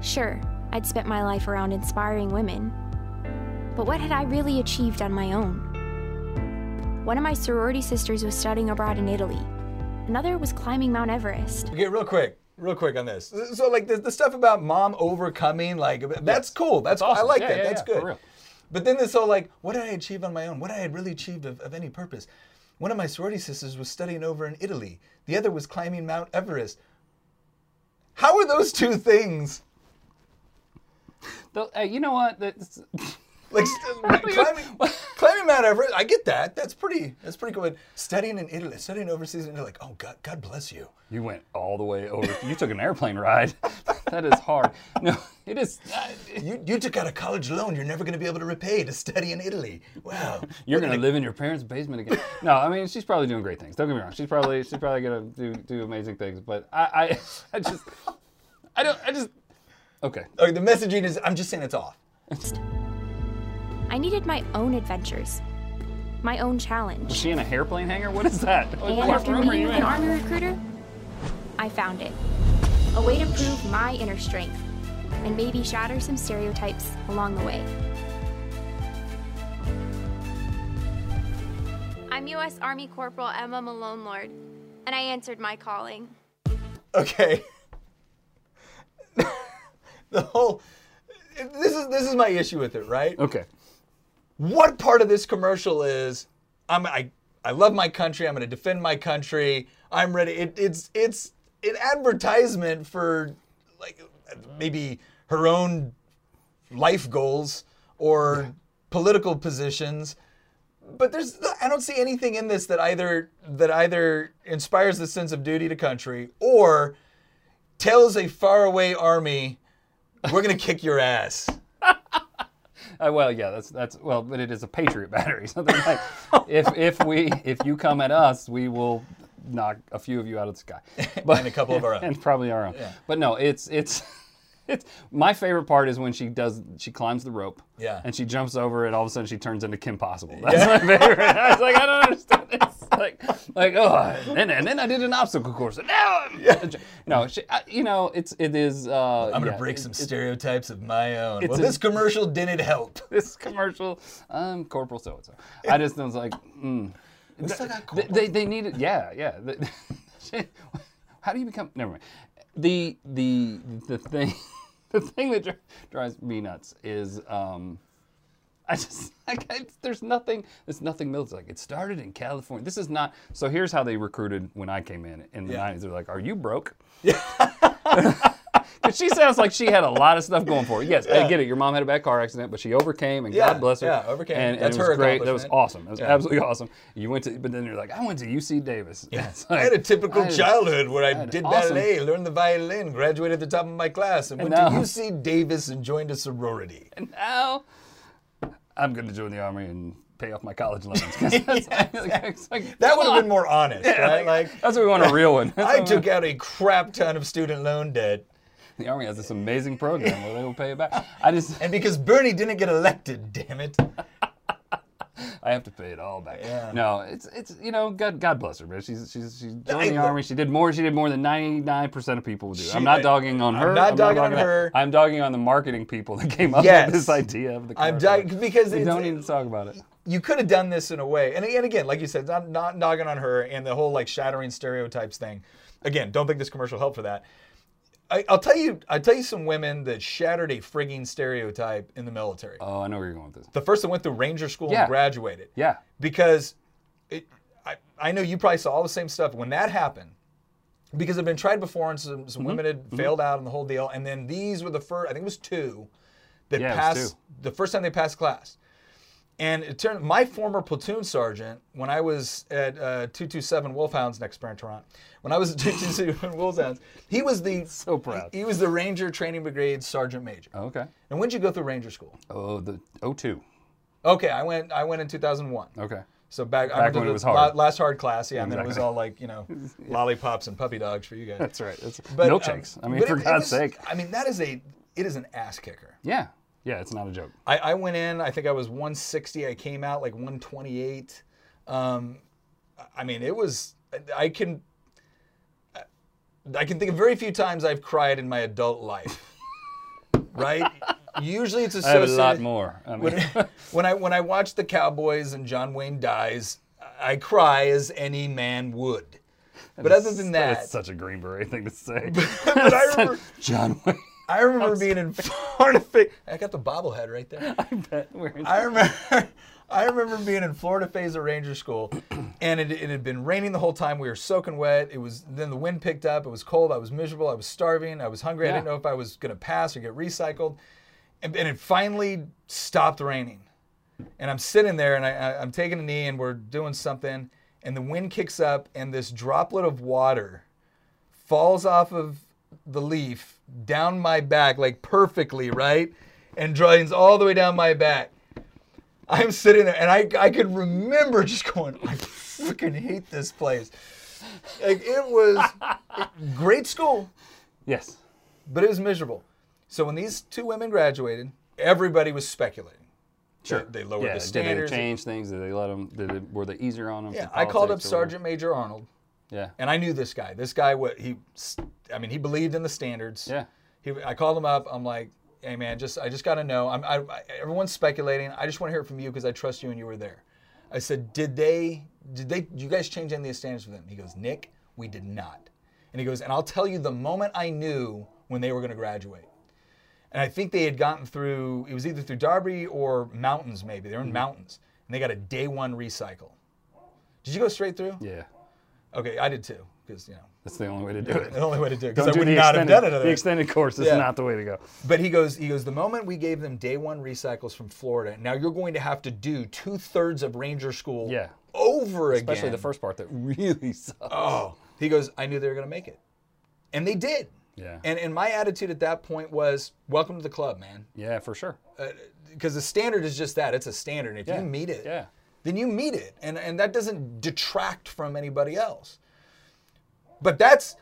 Sure, I'd spent my life around inspiring women, but what had I really achieved on my own? One of my sorority sisters was studying abroad in Italy. Another was climbing Mount Everest.
Okay, real quick, real quick on this. So like the, the stuff about mom overcoming, like that's cool. That's, I
awesome.
like
Yeah,
that.
yeah,
that's
yeah,
good. But then this whole like, what did I achieve on my own? What did I really achieved of, of any purpose? One of my sorority sisters was studying over in Italy. The other was climbing Mount Everest. How are those two things
Though, hey, you know what? That's,
like climbing, climbing amount of effort. I get that. That's pretty. That's pretty cool. But studying in Italy, studying overseas, and you're like, oh God, God bless you.
You went all the way over. You took an airplane ride. that is hard. No, it is. uh,
You, you took out a college loan you're never going to be able to repay to study in Italy. Wow.
You're gonna live in your parents' basement again. No, I mean she's probably doing great things. Don't get me wrong. She's probably she's probably gonna do do amazing things. But I I, I just I don't I just okay.
Okay, the messaging is I'm just saying it's off.
I needed my own adventures, my own challenge.
Was
challenge.
she in a hairplane hanger? What is that? What
And after
room are
meeting
you
with
in?
an army recruiter, I found it. A way to prove my inner strength and maybe shatter some stereotypes along the way. I'm U.S. Army Corporal Emma Malone Lord, and I answered my calling.
Okay. the whole this is this is my issue with it, right?
Okay.
What part of this commercial is I'm I I love my country. I'm going to defend my country. I'm ready. It, it's it's an advertisement for like maybe her own life goals or political positions. But there's I don't see anything in this that either that either inspires the sense of duty to country or tells a faraway army we're going to kick your ass.
Uh, well, yeah, that's that's well, but it is a Patriot battery. Something like if if we if you come at us, we will knock a few of you out of the sky, but
And a couple of our own.
and probably our own. But no, it's it's. It's my favorite part is when she does she climbs the rope,
Yeah.
and she jumps over, and all of a sudden she turns into Kim Possible. That's my favorite. I was like, I don't understand this. Like, like oh, and then, and then I did an obstacle course, and now I'm, no, she, I, you know, it's it is. Uh,
I'm going to
yeah,
break
it-
some
it-
stereotypes of my own. Well,
a-
this commercial didn't help.
this commercial. I'm Corporal so and so. I just was like, mm. They, they needed, yeah, yeah. How do you become? Never mind. The the the thing the thing that drives me nuts is um, I just I, I, there's nothing there's nothing military. Like it started in California. This is not. So here's how they recruited when I came in in the
Yeah.
90s. They're like, "Are you broke?" Because she sounds like she had a lot of stuff going for her. Yes, I get it. Your mom had a bad car accident, but she overcame, and
Yeah,
God bless her.
yeah, overcame.
And, and
That's
it was great. That was awesome. That was
Yeah.
absolutely awesome. You went to, but then you're like, I went to UC Davis. Yeah,
I had a typical childhood where I
had
did
awesome-
ballet, learned the violin, graduated at the top of my class, and,
And
went to UC Davis and joined a sorority.
And now I'm going to join the army and pay off my college loans. that's like- like,
That would have been more honest, right? Like,
That's what we want a real one.
I took out a crap ton of student loan debt,
the army has this amazing program where they will pay it back. I just
and because Bernie didn't get elected, damn it.
I have to pay it all back.
Yeah.
No, it's it's you know God God bless her, man. She's she's she joined
I-
the army. She did more. She did more than ninety nine percent of people would do.
She-
I'm not dogging on
I'm
her.
not dogging on
that.
her.
I'm dogging on the marketing people that came up
Yes.
with this idea of the.
I'm
commercial.
dying because
We don't need to talk about it.
you could have done this in a way, and, and again, like you said, not not dogging on her and the whole like shattering stereotypes thing. Again, don't think this commercial helped for that. I, I'll tell you, I'll tell you some women that shattered a frigging stereotype in the military.
Oh, I know where you're going with this.
the first that went through Ranger School
Yeah.
and graduated.
Yeah.
Because it, I, I know you probably saw all the same stuff when that happened. Because it'd been tried before and some,
Mm-hmm.
women had failed out in the whole deal. And then these were the first, I think it was two, that
Yeah,
passed,
two.
the first time they passed class. And it turned, my former platoon sergeant, when I was at uh, 227 Wolfhounds next to Toronto, when I was at 227 Wolfhounds, he was the,
So proud.
He, was the Ranger Training Brigade Sergeant Major.
Okay.
And when did you go through Ranger School?
Oh, the 02.
Okay, I went, I went in 2001.
Okay.
So back,
Back when it was hard.
last hard class, yeah, and then it was all like you know, lollipops and puppy dogs for you guys.
That's right. It's
But, um,
milkshakes. I mean, for
it- it
God's
was-
sake.
I mean, that is a, it is an ass kicker.
Yeah. Yeah, it's not a joke.
I, I went in, I think I was 160. I came out like 128. Um, I mean, it was. I can. I can think of very few times I've cried in my adult life. right? Usually it's
I have a
associated.
lot more. I mean,
when, when I when I watch the Cowboys and John Wayne dies, I cry as any man would. But other than
that
that,
is such a Green Beret thing to say.
but I remember,
John Wayne.
I remember being in Florida. I got the bobblehead right there.
I bet.
I remember, I remember being in Florida Phase of Ranger School, and it, it had been raining the whole time. We were soaking wet. It was then the wind picked up. It was cold. I was miserable. I was starving. I was hungry. I didn't know if I was going to pass or get recycled, and, and it finally stopped raining. and I'm sitting there and I, I, I'm taking a knee and we're doing something, and the wind kicks up and this droplet of water falls off of the leaf down my back like perfectly, right? And drains all the way down my back. I'm sitting there and I, I could remember just going, I freaking hate this place. Like it was great school,
Yes.
but it was miserable. So when these two women graduated, everybody was speculating.
Sure.
They, they lowered
yeah.
the standards.
Did they change things? Did they let them? Did they, were they easier on them?
Yeah, I called up
politics or whatever?
Sergeant Major Arnold,
Yeah.
and I knew this guy. This guy, what he, I mean, he believed in the standards.
Yeah.
He, I called him up. I'm like, hey man, just I just got to know. I'm, I, I, everyone's speculating. I just want to hear it from you because I trust you and you were there. I said, did they, did they, did you guys change any of the standards for them? He goes, Nick, we did not. And he goes, and I'll tell you the moment I knew when they were going to graduate. And I think they had gotten through, it was either through Darby or mountains, maybe. They're in
Mm-hmm.
mountains. And they got a day one recycle. Did you go straight through?
Yeah.
Okay, I did too, because, you know,
That's the only way to do it.
the only way to do it. Because
Don't
I
do
would
the
not have
extended,
done it.
the extended course is
Yeah.
not the way to go.
But he goes, he goes, the moment we gave them day one recycles from Florida, now you're going to have to do two thirds of Ranger School
Yeah.
over again.
Especially the first part that really sucks.
Oh. He goes, I knew they were going to make it. And they did.
Yeah.
And, and my attitude at that point was, welcome to the club, man.
yeah, for sure.
Uh, because the standard is just that. It's a standard. If
Yeah.
you meet it,
Yeah.
Then you meet it. And, and that doesn't detract from anybody else. But that's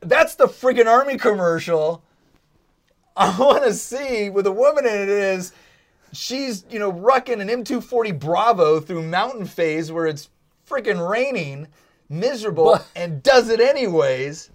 that's the friggin' army commercial I want to see with a woman in it is she's, you know, rucking an M240 Bravo through mountain phase where it's freaking raining, miserable,
But-
and does it anyways.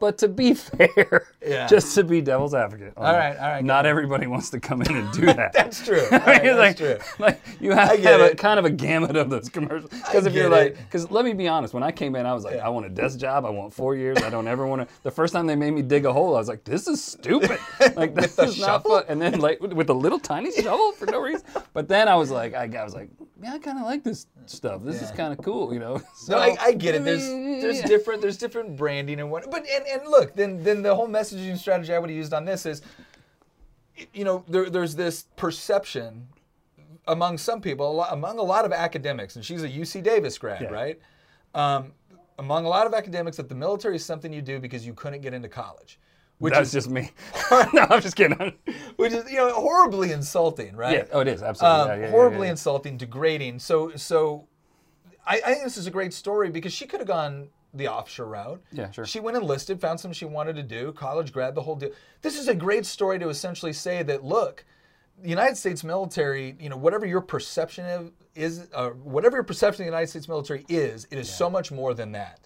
But to be fair,
Yeah.
just to be devil's advocate.
All right, all right,
Not everybody wants to come in and do that.
That's true. All right,
It's
that's
like,
true.
like you have to have a, kind of a gamut of those commercials. Because if you're
get
like,
it.
because let me be honest, when I came in, I was like, I want a desk job. I want four years. I don't ever want to. The first time they made me dig a hole, I was like, this is stupid. Like this is not
shovel?
fun. And then like with, a little tiny shovel for no reason. But then I was like, I, I was like, yeah, I kind of like this stuff. This is kind of cool, you know. So,
No, I, I get it. There's there's different there's different branding and what. But and, and look, then then the whole messaging strategy I would have used on this is, you know, there, there's this perception among some people, a lot, among a lot of academics, and she's a UC Davis grad,
Yeah.
right? Um, among a lot of academics, that the military is something you do because you couldn't get into college, which
That's
is
just me. no, I'm just kidding.
which is you know horribly insulting, right?
Yeah. Oh, it is absolutely.
um,
yeah, yeah,
horribly insulting, degrading. So, so I, I think this is a great story because she could have gone the offshore route.
Yeah, sure.
She went enlisted, found something she wanted to do, college grad, the whole deal. This is a great story to essentially say that look, the United States military, you know, whatever your perception of is, uh, whatever your perception of the United States military is, it is so much more than that.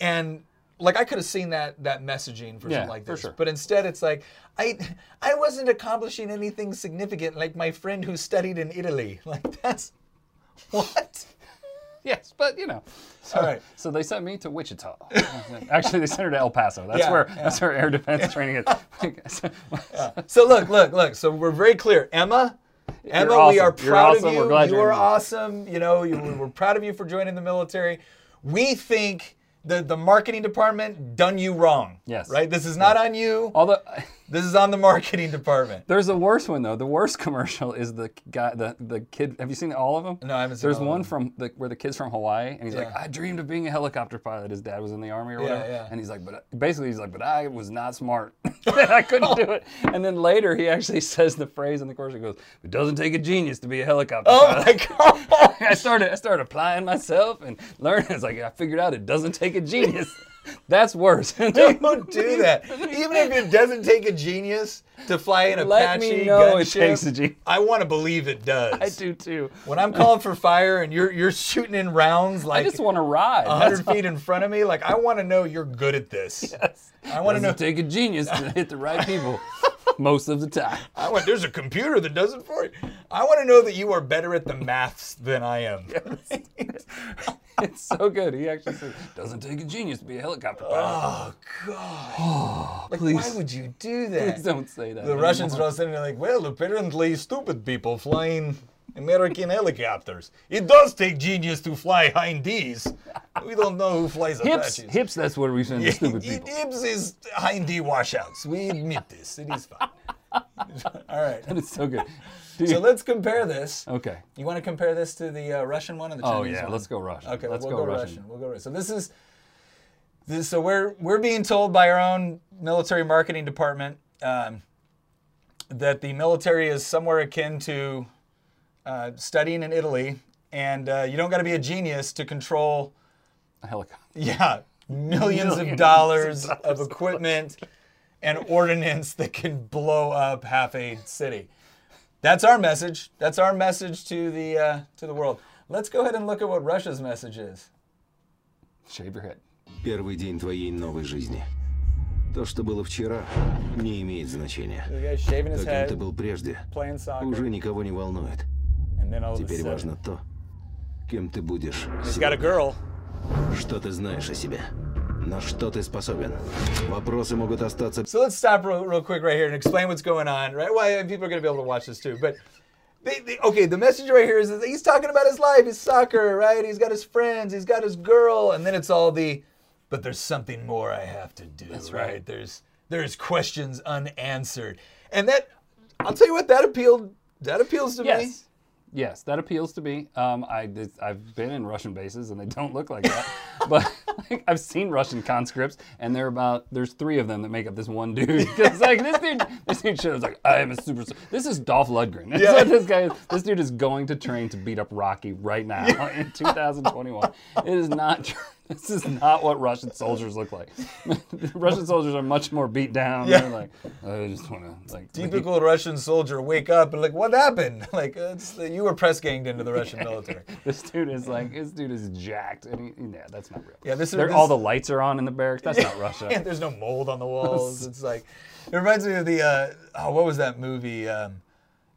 And like I could have seen that that messaging for
Yeah,
something like this,
sure.
but instead it's like I I wasn't accomplishing anything significant like my friend who studied in Italy. Like that's what?
Yes, but you know. So,
All right.
So they sent me to Wichita. Actually, they sent her to El Paso. That's
Yeah,
where
yeah.
that's where air defense training is.
So look, look, look. So we're very clear, Emma. Emma, we
awesome.
are
You're
proud
awesome.
of you. You
you're
are
in.
awesome. You know, you, we're proud of you for joining the military. We think the the marketing department done you wrong.
Yes.
Right. This is not on you.
Although
This is on the marketing department.
there's a worse one though. The worst commercial is the guy, the the kid. Have you seen all of them?
No, I haven't seen
There's
all of
one from the, where the kid's from Hawaii, and he's like, I dreamed of being a helicopter pilot. His dad was in the army or
Yeah,
whatever,
yeah.
and he's like, but basically he's like, but I was not smart. I couldn't do it. And then later he actually says the phrase in the course. He goes, "It doesn't take a genius to be a helicopter
Oh
pilot."
my god.
I started I started applying myself and learning. It's like I figured out it doesn't take a genius. That's worse.
Don't do that. Even if it doesn't take a genius to fly an
Let
Apache
me know it
gunship,
takes a genius.
I want to believe it does.
I do too.
When I'm calling for fire and you're you're shooting in rounds like I
just want to ride. That's
100 feet in front of me, like I want to know you're good at this. Yes. I want to know.
take a genius to hit the right people most of the time.
I want. There's a computer that does it for you. I want to know that you are better at the maths than I am.
It's so good. He actually says, "Doesn't take a genius to be a helicopter pilot."
Oh God! like, why would you do that?
Please don't say that.
The Russians are all sitting there like, well, apparently stupid people flying American helicopters. It does take genius to fly Hindies. We don't know who flies
hips.
Apaches.
Hips. That's what we send to stupid people.
Ibs is Hindi washouts. We admit this. It is fine. all right.
And it's so good.
So let's compare this.
Okay.
You want to compare this to the uh, Russian one or the Chinese Oh
yeah,
one?
let's go Russian.
Okay,
let's
we'll
go,
go,
Russian.
Russian. We'll go Russian. So this is this. So we're we're being told by our own military marketing department um, that the military is somewhere akin to uh, studying in Italy, and uh, you don't got to be a genius to control.
A helicopter.
Yeah, millions, of
Millions
dollars
of
of,
dollars.
equipment and ordnance that can blow up half a city. That's our message. That's our message to the uh, to the world. Let's go ahead and look at what Russia's message is.
Shave your head.
Первый день твоей новой жизни. То, что было вчера, не имеет значения. Каким ты был прежде, уже никого не волнует. Теперь важно то, кем ты будешь сегодня. Что ты знаешь о себе? На что ты способен? Вопросы могут остаться
So let's stop real, real quick right here and explain what's going on. Right? Why people are going to be able to watch this too, but. They, they, okay, the message right here is that he's talking about his life, his soccer, right? He's got his friends, he's got his girl, and then it's all the, but there's something more I have to do, right?
right.
There's there's questions unanswered, and that I'll tell you what that appealed. That appeals to me.
Yes. Yes, that appeals to me. Um, I I've been in Russian bases and they don't look like that. but like, I've seen Russian conscripts and they're about, there's three of them that make up this one dude. Because like this dude, this dude shows like, I am a super, this is Dolph Lundgren. That's
Yeah.
this guy is. This dude is going to train to beat up Rocky right now in 2021. It is not true. This is not what Russian soldiers look like. Russian soldiers are much more beat down.
Yeah.
They're like, I just want to like
Typical Russian soldier wake up and like, what happened? Like, it's, you were press ganged into the Russian military.
This dude is like, this dude is jacked, and he, yeah, that's not real.
Yeah, this is-
They're-
this-
all the lights are on in the barracks. That's not Russia.
and there's no mold on the walls. It's like it reminds me of the uh, oh, what was that movie? Um,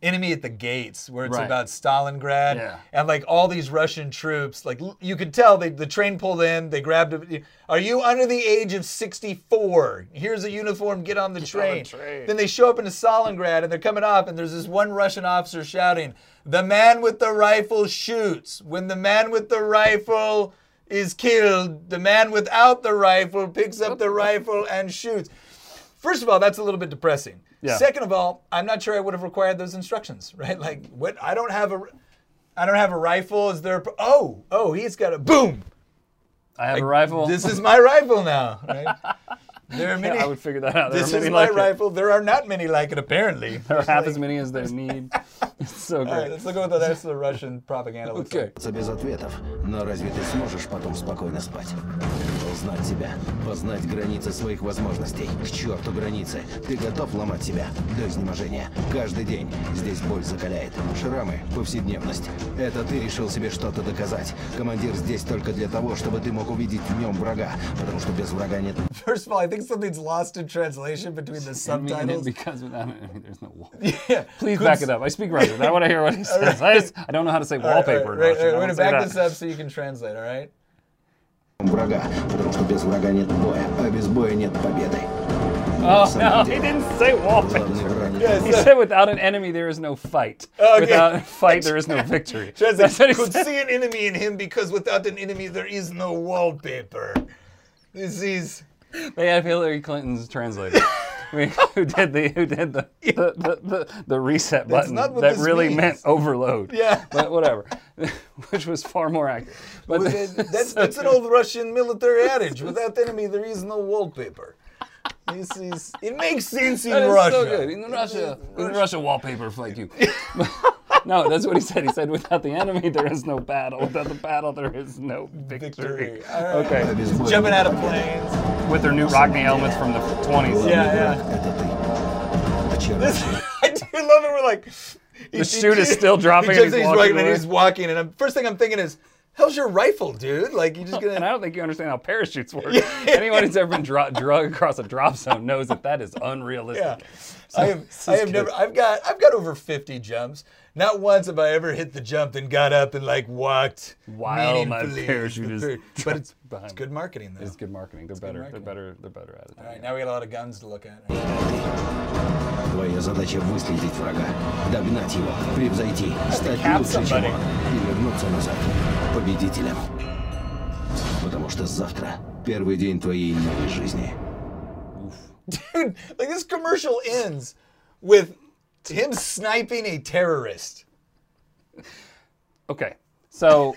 Enemy at the Gates, where it's
Right.
about Stalingrad,
Yeah.
and like all these Russian troops, like you could tell they the train pulled in, they grabbed a. Are you under the age of 64? Here's a uniform. Get on the train.
train.
Then they show up into Stalingrad, and they're coming up, and there's this one Russian officer shouting, "The man with the rifle shoots. When the man with the rifle." Is killed. The man without the rifle picks up the rifle and shoots. First of all, that's a little bit depressing.
Yeah.
Second of all, I'm not sure I would have required those instructions, right? Like, what? I don't have a, I don't have a rifle. Is there? A, oh, oh, he's got a boom.
I have a rifle.
This is my rifle now, right? There are
Yeah,
many.
I would figure that out. There
this
are
is
many
my
like it.
rifle. There are not many like it, apparently.
There are half as many as they need. It's so
All right,
great.
let's look at what the rest of the Russian propaganda looks
Okay.
like.
без ответов. Но разве ты сможешь потом спокойно спать? Узнать себя, познать границы своих возможностей. К черту границы. Ты готов ломать себя до изнеможения. Каждый день здесь боль закаляет. Шрамы, повседневность. Это ты решил себе что-то доказать. Командир здесь только для того, чтобы ты мог увидеть в нем врага. Потому что без врага нет
First of all, I think something's lost in translation between the subtitles.
because I mean, there's no wall.
Yeah.
Please
Could
back it up. I speak Russian. I want to hear what he says. Right. I, just, I, don't know how to say
all
wallpaper
right, right,
in Russian.
We're going
to
back this up so you can translate, all right?
Oh, no, he didn't say wallpaper. He said, without an enemy, there is no fight.
Oh, okay.
Without a fight, there is no victory.
Translate,
That's what he
could
said.
see an enemy in him because without an enemy, there is no wallpaper. This is
they have Hillary Clinton's translator. Who did the who did the the, the, the, the reset button that really
means.
meant overload.
Yeah.
But whatever. Which was far more accurate. But
Well, that- that's, that's an old Russian military adage. Without enemy, there is no wallpaper this is it makes sense in Russia.
So good. In Russia, in Russia, wallpaper fight you. no, that's what he said. He said, "Without the enemy, there is no battle. Without the battle, there is no victory."
victory. Right.
Okay,
jumping out of planes
with their new Rockney helmets from the 20s.
Yeah, yeah.
This,
I do love it. We're like,
the chute is still dropping.
He
and he's, walking,
and he's walking, and I'm, first thing I'm thinking is "How's your rifle, dude? Like you just gonna?"
And I don't think you understand how parachutes work. Anyone who's ever been dro- drug across a drop zone knows that that is unrealistic.
Yeah. I have
this
I
is
have
good.
never I've got I've got over 50 jumps. Not once have I ever hit the jump and got up and like walked
While my
meaningfully
parachute
the
is
period. But it's,
behind
it's good marketing though.
It's good marketing. They're better.
marketing.
They're better. They're better at it.
All right, now we got a lot of guns to look at.
Твоя задача выследить врага, догнать его, превзойти, стать
cap
лучше, чем
somebody.
он, и вернуться назад победителем. Потому что завтра первый день твоей новой жизни.
Dude, like this commercial ends with him sniping a terrorist.
Okay, so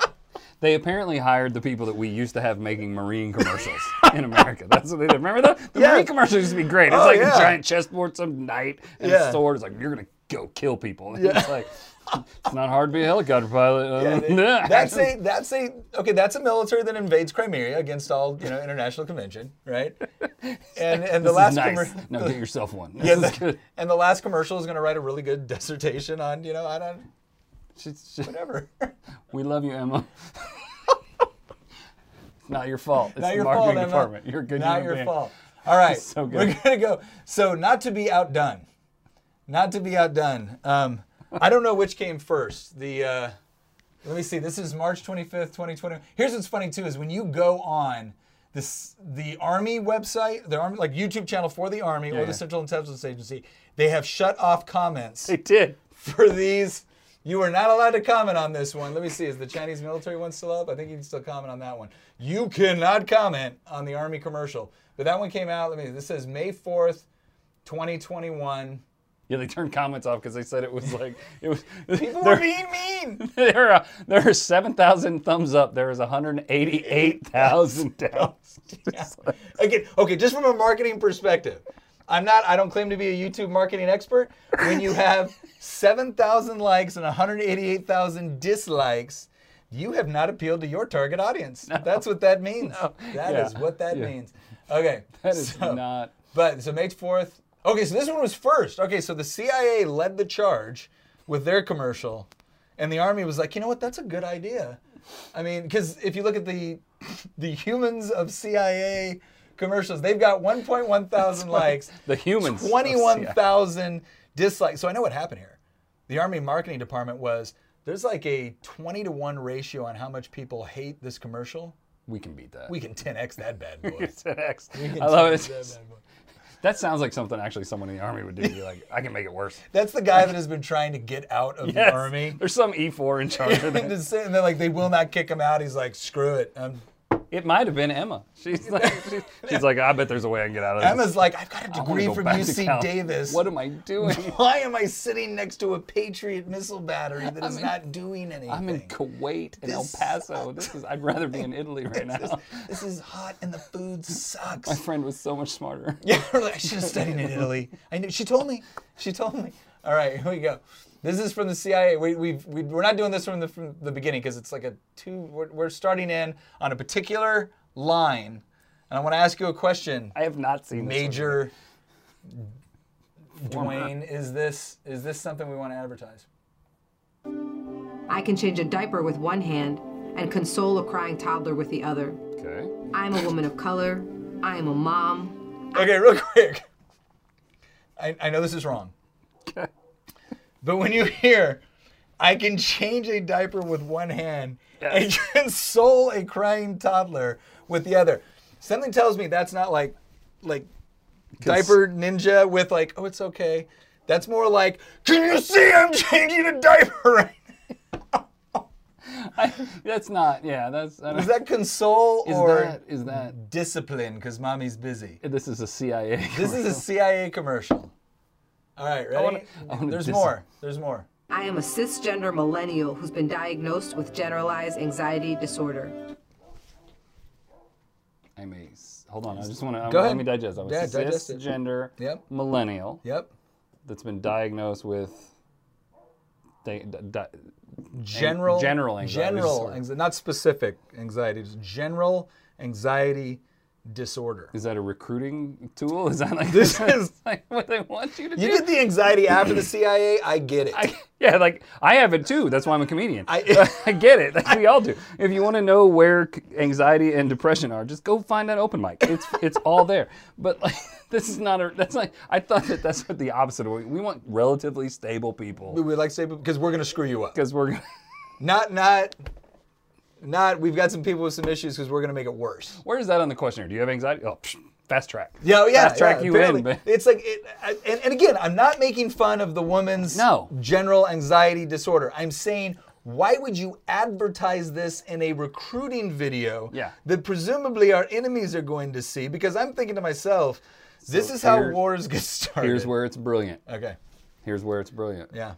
they apparently hired the people that we used to have making marine commercials in America. That's what they did. Remember that? The
Yeah.
marine commercials used to be great. It's
Oh,
like
yeah.
a giant chessboard, some knight, and
Yeah.
a sword. It's like you're gonna go kill people. And It's like it's not hard to be a helicopter pilot.
Yeah, they- that's a that's a okay. That's a military that invades Crimea against all you know international convention, right? And and the last
nice. now get yourself one. This
yeah, the- and the last commercial is going to write a really good dissertation on you know I don't
She's-
whatever.
we love you, Emma. it's not your fault. It's
not
the
your
marketing
fault, Emma.
department. You're a good
Not your fault. All right,
So good.
we're gonna go. So not to be outdone, not to be outdone. Um, I don't know which came first. The uh, let me see. This is March 25th, 2020. Here's what's funny too is when you go on this the Army website, the Army like YouTube channel for the Army or
yeah.
the Central Intelligence Agency, they have shut off comments
They did.
for these. You are not allowed to comment on this one. Let me see. Is the Chinese military one still up? I think you can still comment on that one. You cannot comment on the Army commercial. But that one came out. Let me. This says May 4th, 2021.
Yeah, they turned comments off because they said it was like it was.
People were being mean.
there are there are seven thousand thumbs up. There is one hundred eighty eight thousand down. It's like-
Again, okay, just from a marketing perspective, I'm not. I don't claim to be a YouTube marketing expert. When you have 7,000 likes and 188,000 dislikes, you have not appealed to your target audience. That's what that means. That is
Yeah.
what that
Yeah.
means. Okay.
That is
so-
not.
But so May 4th. Okay, so this one was first. Okay, so the CIA led the charge with their commercial, and the Army was like, you know what, that's a good idea. I mean, because if you look at the the humans of CIA commercials, they've got 1.1 thousand likes,
The humans
21,000 dislikes. So I know what happened here. The Army marketing department was there's like a 20 to 1 ratio on how much people hate this commercial.
We can beat that.
We can 10x that bad boy.
It's an X.
can
I love it.
10x
It's
that
just-
bad boy.
that sounds like something actually someone in the army would do. Be like, I can make it worse.
That's the guy that has been trying to get out of
Yes.
the army.
There's some E4 in charge of that.
and they're like, they will not kick him out. He's like, screw it. Um,
It might have been Emma. She's like, she's, she's like, I bet there's a way I can get out of this.
Emma's like, I've got a degree
go
from
back to
UC. Davis.
What am I doing?
Why am I sitting next to a Patriot missile battery that is
in-
not doing anything?
I'm in Kuwait and El Paso. This is. I'd rather be in Italy right
this,
now.
this is hot and the food sucks.
My friend was so much smarter.
Yeah, we're like, I should have studied in Italy. I knew. She told me. She told me. All right, here we go. This is from the CIA. We, we've, we, we're not doing this from the, from the beginning because it's like a two. We're, we're starting in on a particular line, and I want to ask you a question.
I have not seen this.
Major Dwayne, is this is this something we want to advertise?
I can change a diaper with one hand and console a crying toddler with the other.
Okay.
I'm a woman of color. I am a mom.
Okay, real quick. I, I know this is wrong. But when you hear, I can change a diaper with one hand and console a crying toddler with the other, something tells me that's not like, like, diaper ninja with like, oh, it's okay. That's more like, can you see I'm changing a diaper right
I, that's not. Yeah. That's. I don't,
Is that console
is
or
that is that?
discipline because mommy's busy?
This is a CIA.
This is a CIA commercial. All right, ready?
wanna- I wanna
There's
dis-
more. There's more.
I am a cisgender millennial who's been diagnosed with generalized anxiety disorder.
I'm a. s- Hold on. I just want to.
Go
Let
ahead.
me digest. I'm
Yeah, digest it.
cisgender
Yep.
millennial
Yep.
that's been diagnosed with. Di- di- di-
General.
general anxiety
General anxiety, not specific anxiety. Just general anxiety disorder.
is that a recruiting tool? Is that like
This is-
like what they want you to
You
do?
You get the anxiety after the CIA. I get it.
I, yeah, like I have it too. That's why I'm a comedian.
I-
I get it. Like, we all do. If you want to know where anxiety and depression are, just go find that open mic. It's it's all there. But like this is not a. That's like I thought that that's what the opposite. of We want relatively stable
we
people
would like to say because we're gonna screw you up.
because we're gonna.
Not not not. We've got some people with some issues because we're gonna make it worse.
Where is that on the questionnaire? Do you have anxiety? Oh, psh, fast track.
Yeah, oh, yeah,
Fast track
yeah,
you
apparently.
in, man.
It's like, it, I- and, and again, I'm not making fun of the woman's
No.
general anxiety disorder. I'm saying, why would you advertise this in a recruiting video
Yeah.
that presumably our enemies are going to see? Because I'm thinking to myself, this is how wars get started.
Here's where it's brilliant.
Okay.
Here's where it's brilliant.
Yeah.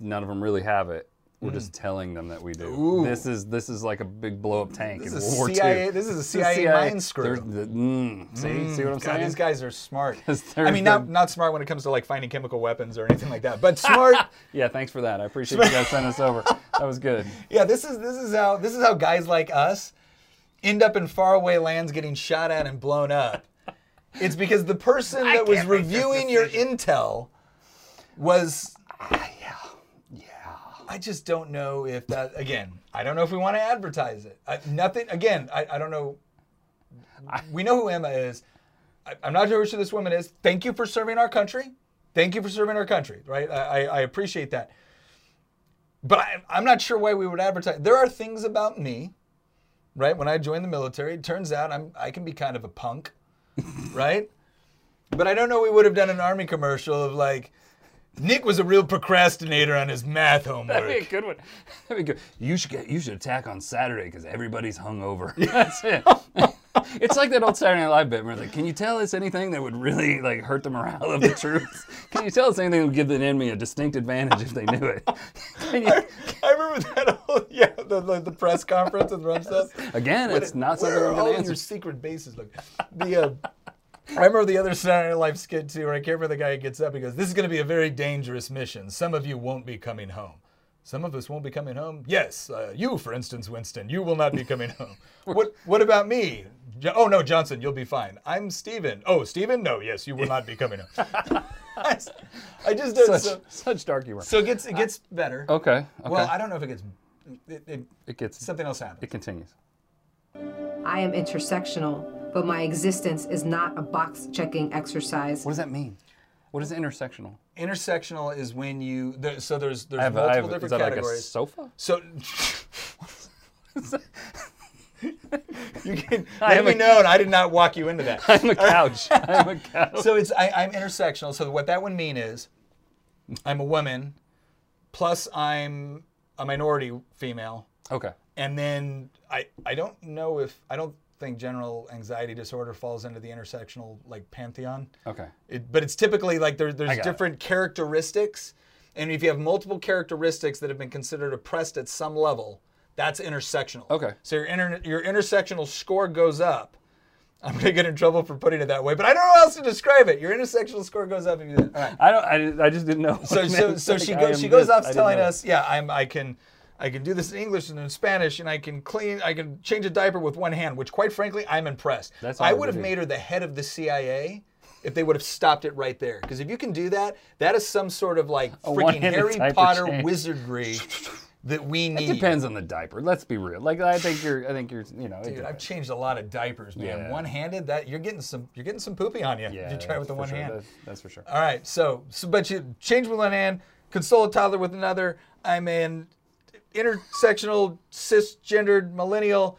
None of them really have it. We're just mm. telling them that we do. This is this is like a big blow up tank
This
in
is
World War
CIA
II.
this is a
This
CIA mind screw.
The- mm, see, see what I'm mm.
God,
saying?
these guys are smart. I mean, not not smart when it comes to like finding chemical weapons or anything like that, but smart.
Yeah, thanks for that. I appreciate you guys sending us over. That was good.
yeah, this is this is how this is how guys like us end up in faraway lands getting shot at and blown up. It's because the person that was reviewing your intel was ah, I just don't know if that again. I don't know if we want to advertise it. I, nothing again. I, I don't know. We know who Emma is. I, I'm not sure who this woman is. Thank you for serving our country. Thank you for serving our country. Right. I, I, I appreciate that. But I, I'm not sure why we would advertise. There are things about me, right? When I joined the military, it turns out I'm I can be kind of a punk, right? But I don't know we would have done an army commercial of like, Nick was a real procrastinator on his math homework.
That'd be a good one. That'd be good. You should get. You should attack on Saturday because everybody's hungover. That's it. it's like that old Saturday Night Live bit where it's like, "Can you tell us anything that would really like hurt the morale of the troops? Can you tell us anything that would give the enemy a distinct advantage if they knew it?" You,
I remember that whole yeah the, the, the press conference with Rumsfeld.
again,
What-
it's not
where
something
are
I'm
all
going to
of your secret bases? Look, the uh, I remember the other Saturday Night Live skit too, where I can't remember the guy who gets up. He goes, "This is going to be a very dangerous mission. Some of you won't be coming home. Some of us won't be coming home. Yes, uh, you, for instance, Winston, you will not be coming home. what What about me? Jo- oh no, Johnson, you'll be fine. I'm Steven. Oh, Steven? No, yes, you will not be coming home. I just don't.
Such,
So,
such dark humor.
so it gets it gets better.
okay. Okay.
Well, I don't know if it gets. It, it,
it gets.
something else happens.
It continues.
I am intersectional, but my existence is not a box checking exercise.
What does that mean? What is intersectional?
Intersectional is when you there, so there's there's
have, a-
multiple
have,
different
is that like a
categories.
sofa?
so you can
I
let
am
me
a-
know, and I did not walk you into that.
I'm a couch. I'm a couch.
so it's I, I'm intersectional. So what that would mean is I'm a woman, plus I'm a minority female,
Okay.
and then I I don't know if I don't think general anxiety disorder falls into the intersectional like pantheon.
Okay.
It, but it's typically like there, there's
got it.
different characteristics, and if you have multiple characteristics that have been considered oppressed at some level, that's intersectional.
Okay.
So your inter, your intersectional score goes up. I'm gonna get in trouble for putting it that way, but I don't know how else to describe it. Your intersectional score goes up if you do. All right.
I don't. I, I just didn't know.
So
what
so
meant.
so
Like,
she goes she goes
this.
off telling us, yeah, I'm I can I can do this in English and in Spanish, and I can clean I can change a diaper with one hand, which quite frankly I'm impressed.
That's
I would have made her the head of the CIA. If they would have stopped it right there, because if you can do that, that is some sort of like freaking Harry Potter
change.
wizardry that we need.
It depends on the diaper. Let's be real. Like I think you're. I think you're. You know.
Dude, I've changed a lot of diapers, man.
Yeah.
One-handed, that you're getting some you're getting some poopy on you
Yeah.
you try it with the one
sure.
hand.
That's, that's for sure.
All right, so, so but you change with one hand, console a toddler with another. I'm an intersectional cisgendered millennial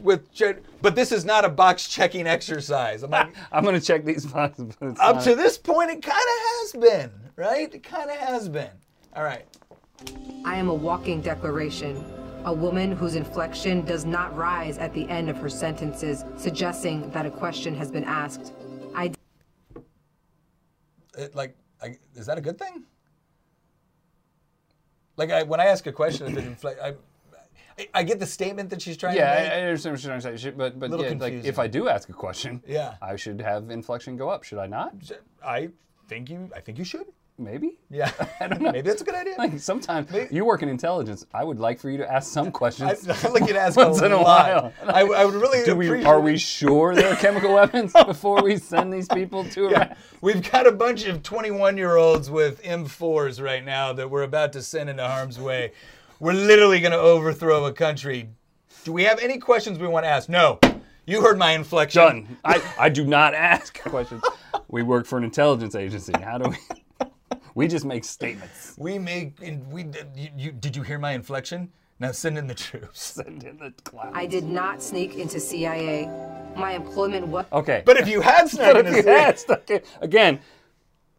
with, gen- but this is not a box checking exercise. I'm like,
I'm gonna check these boxes. But it's
up
not-
to this point, it kind of has been, right? It kind of has been. All right.
I am a walking declaration, a woman whose inflection does not rise at the end of her sentences, suggesting that a question has been asked. I
It, like, I, is that a good thing? Like, I, when I ask a question, if it inflect, I, I, get the statement that she's trying
Yeah,
to make.
I understand what you're trying to say, but but yeah, like if I do ask a question,
Yeah.
I should have inflection go up. Should I not?
I think you. I think you should.
Maybe.
Yeah. I don't know. Maybe that's a good idea.
Like sometimes you work in intelligence. I would like for you to ask some questions.
I'd like you to ask
Once
a
in a while.
I, I would really
Do we? Are we sure there are chemical weapons before we send these people to Iraq?
Yeah. We've got a bunch of 21 year olds with M4s right now that we're about to send into harm's way. We're literally going to overthrow a country. Do we have any questions we want to ask? No. You heard my inflection.
Done. I, I do not ask questions. We work for an intelligence agency. How do we? We just make statements.
We make. and We you, you, did you hear my inflection? Now send in the troops.
Send in the clouds.
I did not sneak into CIA. My employment was.
Okay.
But if you had snuck
But
in
if you had stuck again,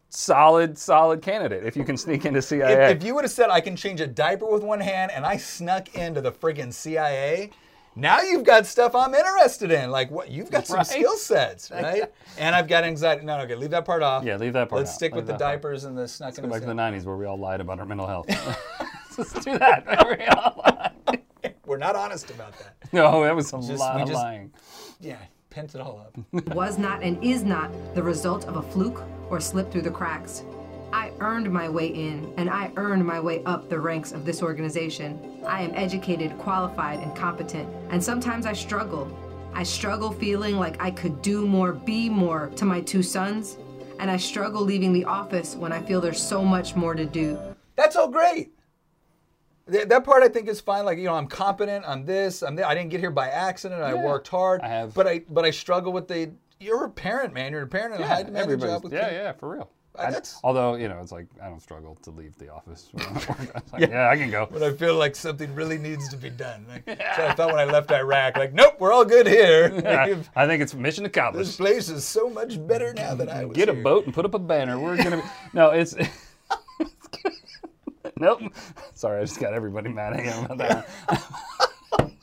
solid, solid candidate. If you can sneak into CIA.
If, if you would have said I can change a diaper with one hand and I snuck into the friggin' CIA, now you've got stuff I'm interested in. Like what you've got some
Right.
skill sets, right? and I've got anxiety. No, okay, leave that part off.
Yeah, leave that part
Let's
out.
stick
Leave
with the
that part.
diapers and the snuck in
Go back to the '90s where we all lied about our mental health. Let's do that. We all lied.
We're not honest about that.
no, that was a
Just-
lot of
just-
lying.
Yeah, pent it all up.
was not and is not the result of a fluke or slip through the cracks. I earned my way in, and I earned my way up the ranks of this organization. I am educated, qualified, and competent, and sometimes I struggle. I struggle feeling like I could do more, be more to my two sons, and I struggle leaving the office when I feel there's so much more to do.
That's all great. That part I think is fine. Like you know, I'm competent. I'm this. I'm that. I didn't get here by accident. I
Yeah.
worked hard.
I have-
But I but I struggle with the. You're a parent, man. You're a parent in a high demand
everybody's-
job with
yeah,
kids.
yeah, for real. I- although you know, it's like I don't struggle to leave the office. When I'm at work. Like, yeah. I can go.
But I feel like something really needs to be done. Like, So I thought when I left Iraq, like, nope, we're all good here. Like,
I think it's mission accomplished.
this place is so much better now than I was.
Get a
here.
boat and put up a banner. We're gonna be. No, it's. nope. Sorry, I just got everybody mad at him about that. one.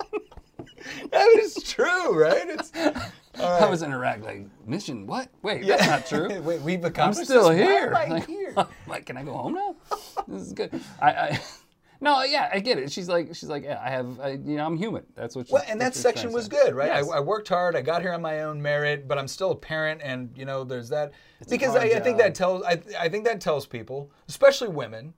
That is true, right? It's
I was in Iraq, like mission. What? Wait, that's not true.
Wait, we've
I'm still? Here.
am
Like,
here?
like, can I go home now? This is good. I, I no, yeah, I get it. She's like, she's like, yeah, I have, I, you know, I'm human. That's what. She,
Well, and that
that's what she's trying
section was good, right?
Yes.
I, I worked hard. I got here on my own merit, but I'm still a parent, and you know, there's that.
a
because I, I think that tells. I, I think that tells people, especially women,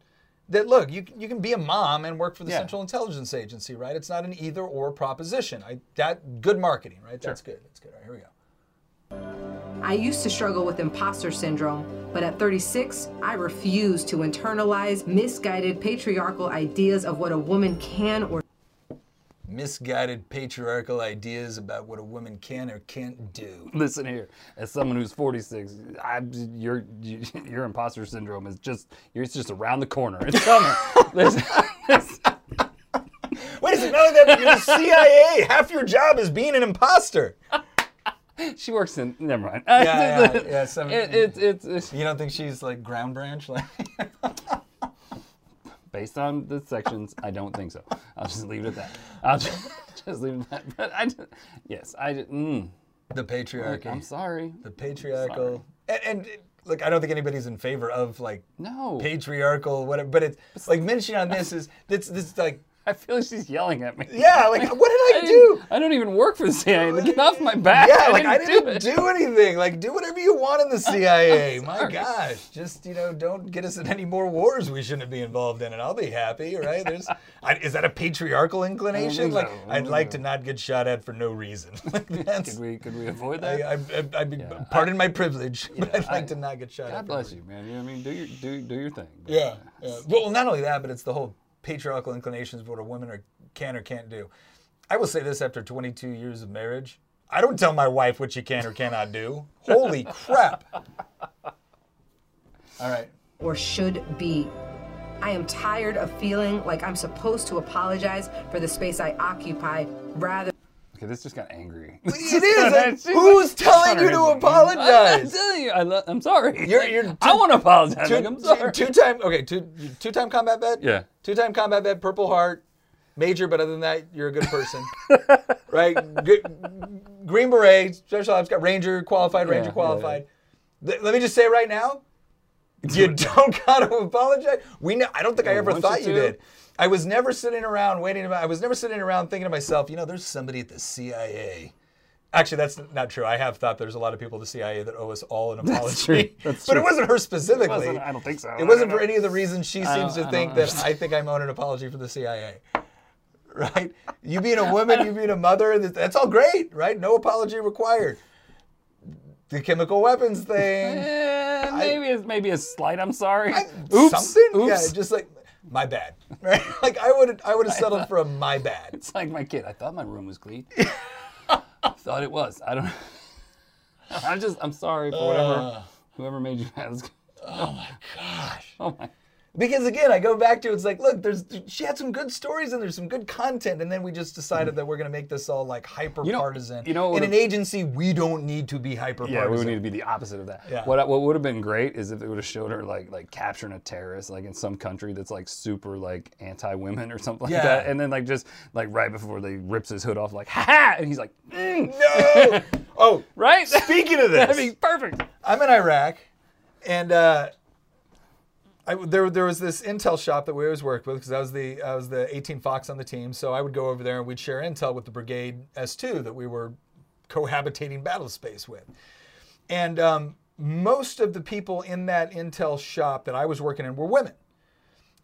that look, you you can be a mom and work for the
Yeah.
Central Intelligence Agency, right? It's not an either or proposition. I that good marketing, right? That's good. That's good. All right, here we go.
I used to struggle with imposter syndrome, but at 36, I refuse to internalize misguided patriarchal ideas of what a woman can or
Misguided patriarchal ideas about what a woman can or can't do.
Listen here, as someone who's 46, I, your your imposter syndrome is just, you're it's just around the corner. It's coming. Listen,
Wait a second, not only that, you're the CIA. Half your job is being an imposter.
she works in. Never mind.
Yeah, yeah, yeah. Some,
It, it, it's
You don't think she's like ground branch? Like,
based on the sections. I don't think so. I'll just leave it at that. I'll just, just leave it at that. But I, just, yes, I. just- Mm,
the patriarchy.
I'm sorry.
The patriarchal. And, and look, I don't think anybody's in favor of like
No,
patriarchal whatever, but it's like mentioning on this is this this like
I feel like she's yelling at me.
yeah, like what did I,
I
do?
I don't even work for the CIA. Get off my back.
Yeah, like I didn't
do
do anything. Like do whatever you want in the CIA. My gosh, just you know, don't get us in any more wars we shouldn't be involved in, and I'll be happy. Right? There's, I, is that a patriarchal inclination? Like.
I
I'd like to not get shot at for no reason. Like, that's,
Could we could we avoid that?
I, I, I, I mean, pardon my privilege, but I'd like to not get shot at.
God bless you, man. You know what I mean? Do your do do your thing.
Yeah, yeah. Well, not only that, but it's the whole patriarchal inclinations of what a woman are, can or can't do. I will say this after 22 years of marriage. I don't tell my wife what she can or cannot do. Holy crap. All right.
or should be. I am tired of feeling like I'm supposed to apologize for the space I occupy rather
Okay, this just got angry.
It is.
She's
Who's telling you to
I'm
apologize?
telling you, I lo- I'm sorry.
You're- you're
I want to apologize.
Two,
like, I'm sorry.
two time okay, two two time combat vet?
Yeah.
Two time combat vet, Purple Heart, Major, but other than that, you're a good person. right? G- Green Beret, Special Ops, got Ranger qualified, Ranger
Yeah, yeah,
qualified. Let me just say right now, you don't gotta apologize. We know, I don't think I ever
want you
thought you
to.
did. I was never sitting around waiting about I was never sitting around thinking to myself, you know, there's somebody at the CIA. Actually, that's not true. I have thought there's a lot of people at the CIA that owe us all an apology.
true. That's
but it wasn't her specifically.
wasn't- I don't think so.
It wasn't for any of the reasons she seems to
I
think that. I think I'm owing an apology for the CIA. Right? You being a woman, you being a mother, that's all great, right? No apology required. The chemical weapons thing.
Eh, maybe it's maybe a slight. I'm sorry.
I-
Oops.
Something?
Oops.
Yeah, just like my bad. Right? Like I would I would have settled for a my bad.
It's like my kid. I thought my room was clean. I thought it was. I don't. I'm just. I'm sorry for whatever. whoever made you mad.
Oh my gosh.
Oh my.
Because again, I go back to it's like, look, there's she had some good stories and there's some good content, and then we just decided that we're gonna make this all like hyper
You know-
partisan.
you know
in an agency, we don't need to be hyper partisan.
Yeah,
partisan.
we would need to be the opposite of that.
Yeah.
What what would have been great is if it would have showed her like like capturing a terrorist like in some country that's like super like anti women or something like
Yeah.
that, and then like just like right before they rips his hood off like ha ha, and he's like "Mm,"
No. oh,
right.
speaking of this,
That'd be perfect.
I'm in Iraq, and uh, I, there there was this intel shop that we always worked with because I was the I was the 18 Fox on the team, so I would go over there and we'd share intel with the Brigade S2 that we were cohabitating battle space with, and um, most of the people in that intel shop that I was working in were women,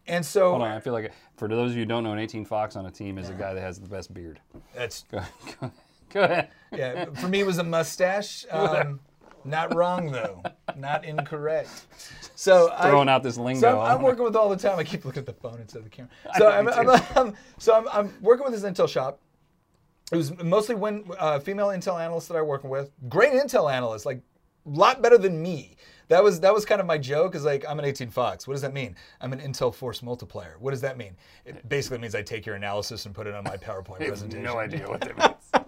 and so
Hold on, I feel like for those of you who don't know, an 18 Fox on a team is a guy that has the best beard.
that's
Go, go, go ahead.
yeah. For me, it was a mustache. Um, not wrong though, not incorrect. So
Throwing
I,
out this lingo.
So I'm, I'm working with all the time. I keep looking at the phone instead of the camera. So I'm, I'm. I'm- so I'm, I'm working with this intel shop. It was mostly when uh, female intel analysts that I working with. Great intel analysts, like a lot better than me. That was that was kind of my joke. Is like I'm an 18 Fox. What does that mean? I'm an intel force multiplier. What does that mean? It basically means I take your analysis and put it on my PowerPoint
I have
presentation.
no idea what that means.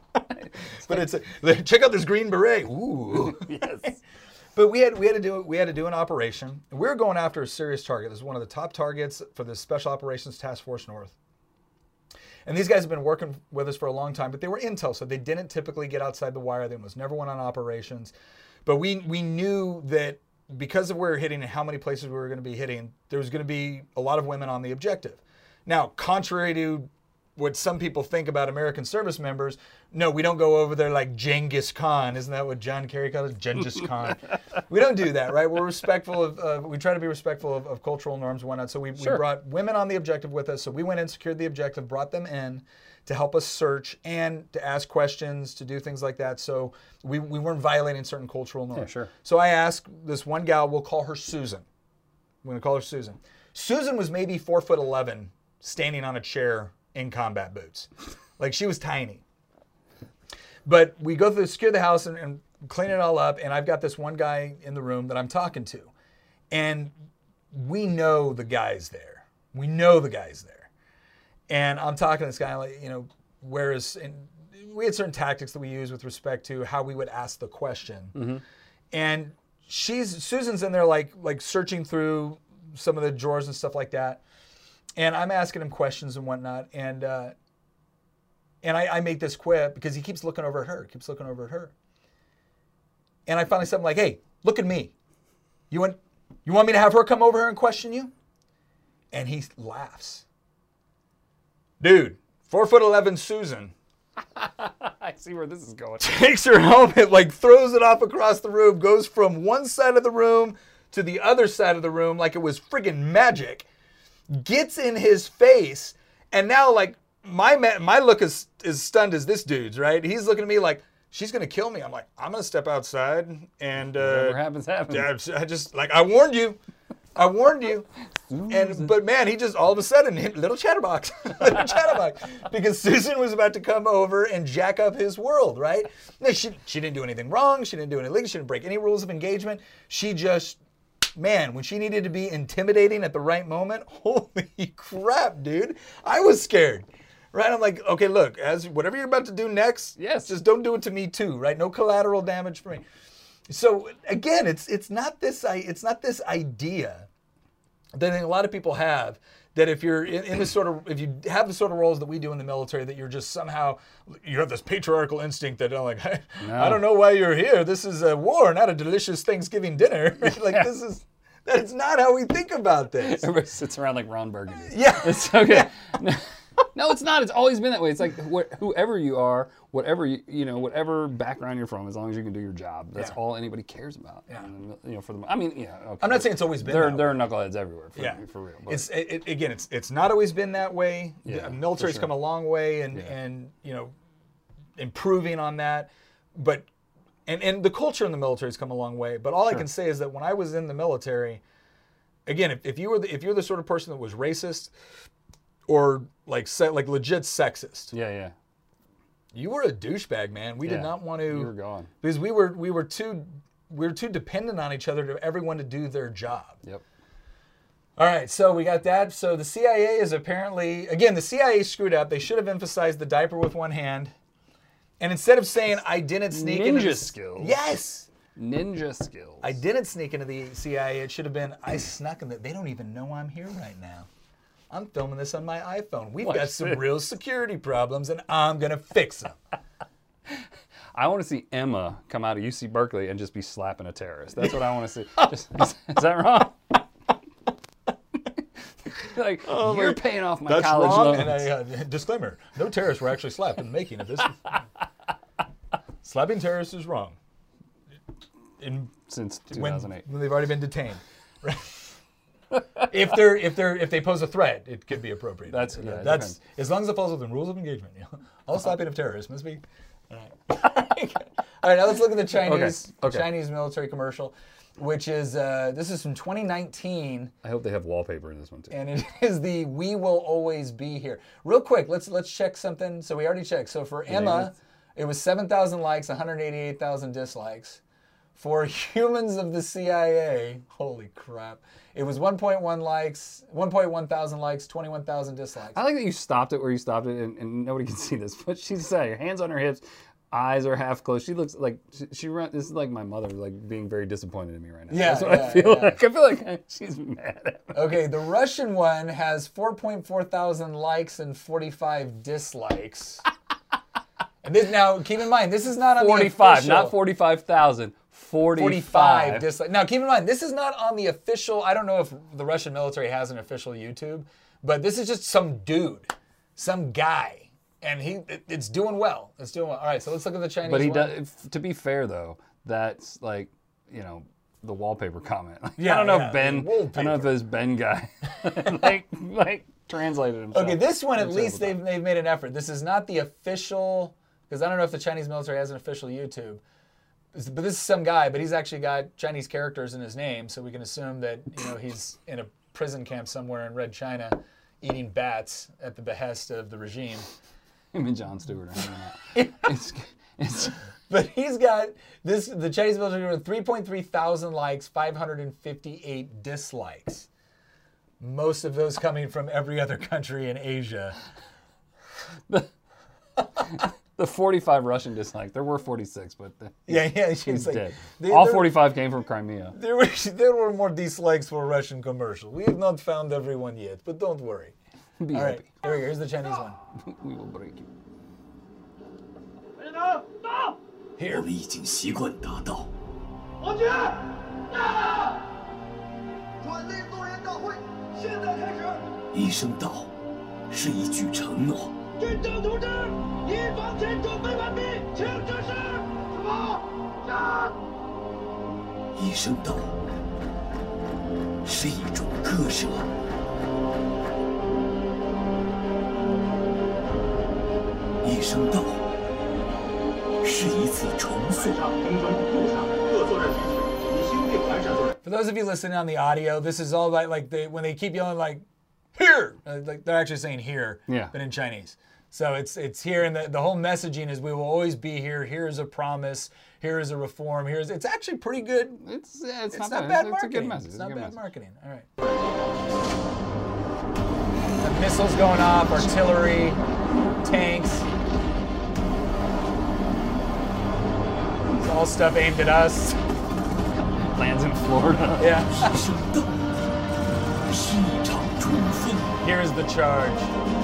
But it's a, check out this green beret. Ooh.
yes.
But we had we had to do we had to do an operation. We were going after a serious target. This is one of the top targets for the Special Operations Task Force North. And these guys have been working with us for a long time, but they were intel, so they didn't typically get outside the wire. They almost never went on operations. But we we knew that because of where we were hitting and how many places we were going to be hitting, there was going to be a lot of women on the objective. Now, contrary to what some people think about American service members, no, we don't go over there like Genghis Khan. Isn't that what John Kerry called it? Genghis Khan. we don't do that, right? We're respectful of, uh, we try to be respectful of, of cultural norms and whatnot. So we, we brought women on the objective with us. So we went in, secured the objective, brought them in to help us search and to ask questions, to do things like that. So we, we weren't violating certain cultural norms.
sure.
So I asked this one gal, we'll call her Susan. We're gonna call her Susan. Susan was maybe four foot eleven, standing on a chair in combat boots. Like she was tiny. But we go through, secure the house and, and clean it all up, and I've got this one guy in the room that I'm talking to. And we know the guy's there. We know the guy's there. And I'm talking to this guy, like, you know, whereas and we had certain tactics that we use with respect to how we would ask the question. Mm-hmm. And she's Susan's in there like like searching through some of the drawers and stuff like that. And I'm asking him questions and whatnot. And uh, and I, I make this quip because he keeps looking over at her, keeps looking over at her. And I finally said, I'm like, hey, look at me. You want you want me to have her come over here and question you? And he laughs. Dude, four foot eleven Susan
I see where this is going.
takes her helmet, like throws it off across the room, goes from one side of the room to the other side of the room like it was friggin' magic, gets in his face, and now like my ma- my look is is stunned as this dude's right. He's looking at me like she's gonna kill me. I'm like I'm gonna step outside and uh, Whatever
happens, happens.
yeah, I just like I warned you. I warned you. And but man, he just all of a sudden hit little chatterbox, little chatterbox, because Susan was about to come over and jack up his world, right? She she didn't do anything wrong. She didn't do anything. She didn't break any rules of engagement. She just, man, when she needed to be intimidating at the right moment, holy crap, dude, I was scared. Right, I'm like, okay, look, as whatever you're about to do next,
Yes.
just don't do it to me too, right? No collateral damage for me. So again, it's it's not this i- it's not this idea that I think a lot of people have that if you're in, in this sort of if you have the sort of roles that we do in the military that you're just somehow you have this patriarchal instinct that I'm like I don't know why you're here. This is a war not a delicious Thanksgiving dinner. Like this is that's not how we think about this.
Everybody sits around like Ron Burgundy.
yeah.
It's okay. No, it's not. It's always been that way. It's like wh- whoever you are, whatever you, you know, whatever background you're from, as long as you can do your job, that's
Yeah.
all anybody cares about. Yeah. you know, for the, I mean, yeah. Okay.
I'm not saying it's always been
there.
that
There are knuckleheads everywhere. For,
yeah,
for real. But
It's it, it- again, it's it's not always been that way.
Yeah,
the military's
sure.
come a long way, and and you know, improving on that. But and and the culture in the military's come a long way. But all I can say is that when I was in the military, again, if, if you were the, if you're the sort of person that was racist or like se- like legit sexist,
yeah, yeah.
you were a douchebag, man. We did not want to.
you were gone.
because we were we were too we were too dependent on each other to everyone to do their job.
Yep.
All right, so we got that. So the CIA is apparently again the CIA screwed up. They should have emphasized the diaper with one hand, and instead of saying I didn't sneak into
Ninja
the-
skills.
Yes,
Ninja skills.
I didn't sneak into the CIA. It should have been I snuck in. The, they don't even know I'm here right now. I'm filming this on my iPhone. We've
Watch
got some
this.
real security problems, and I'm gonna fix them.
I want to see Emma come out of UC Berkeley and just be slapping a terrorist. That's what I want to see. Just, is, is that wrong? like you're paying off my
That's
college
wrong.
loans.
And I, uh, disclaimer: No terrorists were actually slapped in the making of this. Slapping terrorists is wrong. In
Since 2008.
when they've already been detained. If they're if they're if they pose a threat, it could be appropriate.
That's- yeah, it
that's
depends.
as long as it falls within rules of engagement. You know? All slapping of terrorists must be. All right. all right. Now let's look at the Chinese
Okay, okay.
Chinese military commercial, which is uh, this is from 2019
I hope they have wallpaper in this one too.
and it is the "We will always be here." Real quick, let's let's check something. So we already checked. So for Emma, it was 7,000 likes, 188,000 dislikes. For humans of the CIA, holy crap, it was 1.1 likes, 1.1 thousand likes, 21,000 dislikes.
I like that you stopped it where you stopped it, and, and nobody can see this. But she's saying, her hands on her hips, eyes are half closed. She looks like she, she run. This is like my mother, like being very disappointed in me right now.
Yeah,
that's what
yeah,
I feel
yeah.
like. I feel like she's mad at me.
Okay, the Russian one has 4.4 thousand likes and 45 dislikes. and this, now, keep in mind, this is not on the
45,
official-
not 45,000. 45.
45 dislikes. Now, keep in mind, this is not on the official. I don't know if the Russian military has an official YouTube, but this is just some dude, some guy, and he it- it's doing well. It's doing well. All right, so let's look at the Chinese.
But he
one.
does. To be fair, though, that's like you know the wallpaper comment.
Yeah,
I don't know
yeah,
if Ben. I don't know if this Ben guy like like translated himself.
Okay, this one at least they've, they've made an effort. This is not the official, because I don't know if the Chinese military has an official YouTube. But this is some guy, but he's actually got Chinese characters in his name, so we can assume that you know he's in a prison camp somewhere in Red China, eating bats at the behest of the regime.
Him and Jon Stewart are hanging out. it's, it's,
But he's got this. The Chinese military with 3.3 thousand likes, 558 dislikes. Most of those coming from every other country in Asia.
the 45 Russian dislikes. There were 46, but the,
Yeah, yeah.
he's
She's like,
dead.
they-
All
they're-
45 came from Crimea.
There were there were more dislikes for Russian commercial. We have not found everyone yet, but don't worry.
Be
All right,
happy.
here we go. Here's the Chinese one.
We will break you.
，Here，
我们已经习惯达到。
转类动员大会现在开始。
一声道，是一句承诺。
军长同志，一方前准备完毕，请指示。什么？战！
一声道，是一种割舍。一声道，是一次重塑。
For those of you listening on the audio, this is all about like they when they keep yelling like here, uh, like they're actually saying here,
Yeah.
but in Chinese. So it's it's here, and the, the whole messaging is we will always be here. Here is a promise. Here is a reform. Here is it's actually pretty good.
It's yeah, it's,
it's,
not,
not
bad,
bad
it's,
marketing. It's,
it's
not bad
message.
marketing. All right. The missiles going off, artillery, tanks. It's all stuff aimed at us.
Lands in Florida.
Yeah.
Here
is the charge.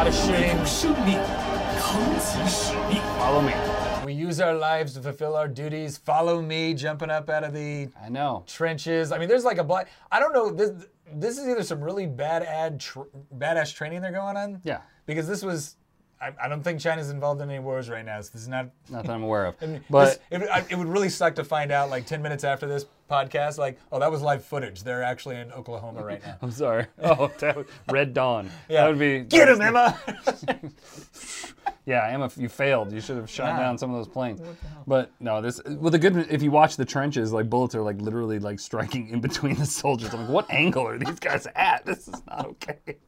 lot of shooting.
Follow me.
We use our lives to fulfill our duties. Follow me, jumping up out of the
I know
trenches. I mean, there's like a black. I don't know. This this is either some really bad ad tr- badass training they're going on.
Yeah.
Because this was I, I don't think China's involved in any wars right now. So this is not.
Not that I'm aware of. But
this- it, I- it would really suck to find out like 10 minutes after this podcast, like, oh, that was live footage. They're actually in Oklahoma right now.
I'm sorry. Oh, that was, Red Dawn.
Yeah.
That would be.
Get him, Emma.
Yeah, Emma, you failed. You should have shot
Yeah.
down some of those planes. But no, this. Well, the good. If you watch the trenches, like bullets are like literally like striking in between the soldiers. I'm like, what angle are these guys at? This is not okay.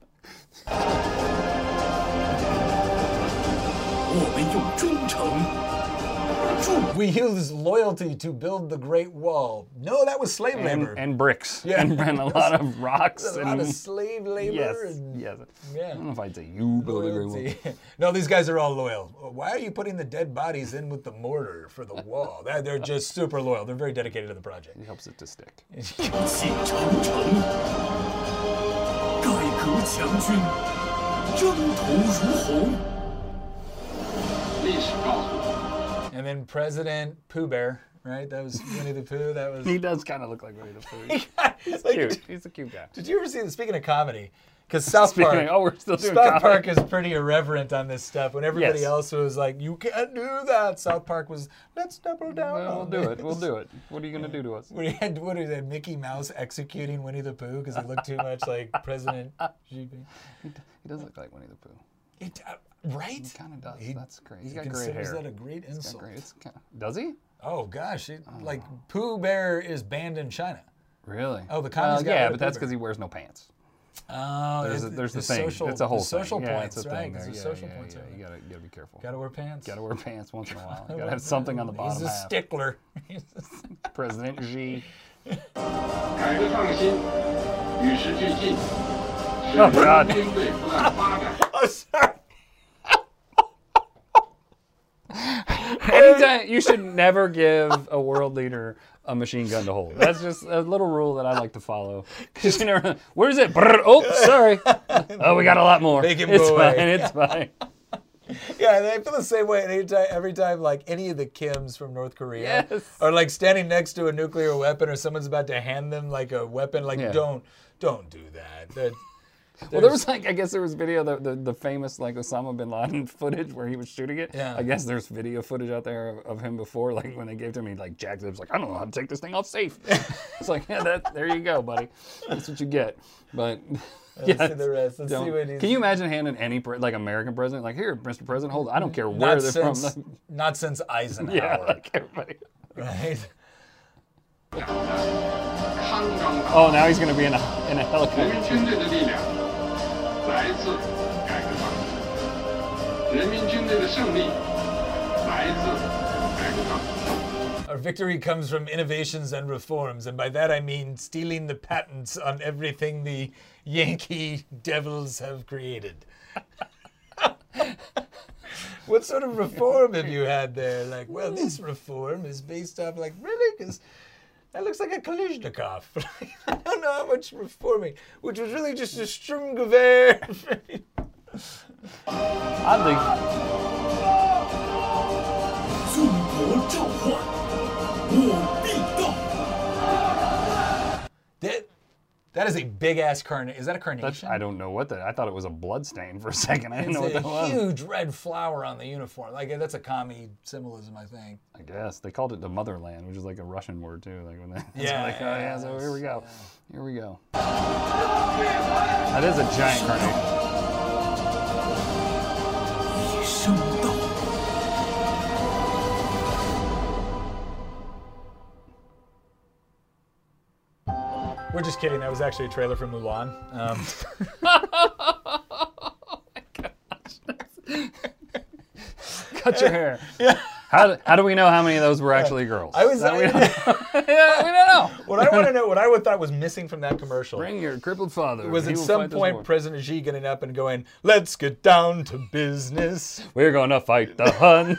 We use loyalty to build the Great Wall. No, that was slave labor.
And, and bricks.
Yeah.
And, and, a lot of rocks.
a lot and, of slave labor.
Yes, yes.
Yeah.
I don't know if I'd say you build loyalty. the Great Wall.
no, these guys are all loyal. Why are you putting the dead bodies in with the mortar for the wall? They're just super loyal. They're very dedicated to the project.
It helps it to stick.
And then President Pooh Bear, right? That was Winnie the Pooh. That was.
he does kind of look like Winnie the Pooh.
he's like,
cute. He's a cute guy.
Did you ever see? Speaking of comedy, because South Park,
oh, we're still doing
South
comedy.
Park is pretty irreverent on this stuff. When everybody
yes.
else was like, "You can't do that," South Park was, "Let's double down."
We'll do
this. it.
We'll do it. What are you going to do to us?
We had what is that? Mickey Mouse executing Winnie the Pooh because he looked too much like President. he,
he does look like Winnie the Pooh.
It, uh, Right?
He kind of does.
He,
That's great. He's got great hair.
that a great insult.
Great, kinda, does he?
Oh gosh, it, oh. like Pooh Bear is banned in China.
Really?
Oh, the communist. Uh,
yeah, but that's because he wears no pants.
Oh,
there's, a, there's the,
the
thing.
Social,
it's a whole
social points,
yeah,
right?
There's
social
yeah,
points.
Yeah, you gotta, you gotta be careful.
Gotta wear pants.
Gotta wear pants once in a while. You
gotta
have something on the bottom.
He's
a
stickler.
President Xi. oh God.
oh, sorry.
Anytime you should never give a world leader a machine gun to hold. That's just a little rule that I like to follow. Because you never. Where's it? Brrr, oh, sorry. Oh, we got a lot more.
Make him
it's
go
fine.
away.
It's fine.
Yeah, and I feel the same way. Anytime, every time, like any of the Kims from North Korea
Yes.
are like standing next to a nuclear weapon, or someone's about to hand them like a weapon, like
Yeah.
don't, don't do that. That-
well, there was like I guess there was video the, the, the famous like Osama bin Laden footage where he was shooting it.
Yeah.
I guess there's video footage out there of, of him before, like when they gave to him, like jack. it. was like I don't know how to take this thing off safe. it's like yeah, that there you go, buddy. That's what you get. But.
Yeah, let's see the rest. Let's see what he's.
Can you imagine handing any pre- like American president like here, Mr. President, hold. On. I don't care where
not
they're
since,
from.
not since Eisenhower.
Yeah, like everybody.
Right.
oh, now he's going to be in a in a helicopter.
民军队的力量来自改革创新，人民军队的胜利来自改革创新。
Our victory comes from innovations and reforms, and by that I mean stealing the patents on everything the Yankee devils have created. what sort of reform have you had there? Like, well, this reform is based off, like, really? Because that looks like a Kalashnikov. I don't know how much reforming, which was really just a Sturmgewehr.
I think
that is a big ass carnation. Is that a
that's,
carnation?
I don't know what that. I thought it was a blood stain for a second. I didn't know what
It's
that
a
was.
huge red flower on the uniform. Like that's a commie symbolism, I think.
I guess they called it the motherland, which is like a Russian word too. Like when they, it's
Yeah,
like, oh yeah, so here we go, here we go. That is a giant carnation.
We're just kidding. That was actually a trailer for Mulan. Um,
Cut your hair. Yeah. How, do- how do we know how many of those were actually girls?
I was.
That we, don't, yeah, we don't know.
what I want to know, what I would thought was missing from that commercial,
Bring your crippled father.
was at some point. President Xi getting up and going, "Let's get down to business."
We're gonna fight the Huns.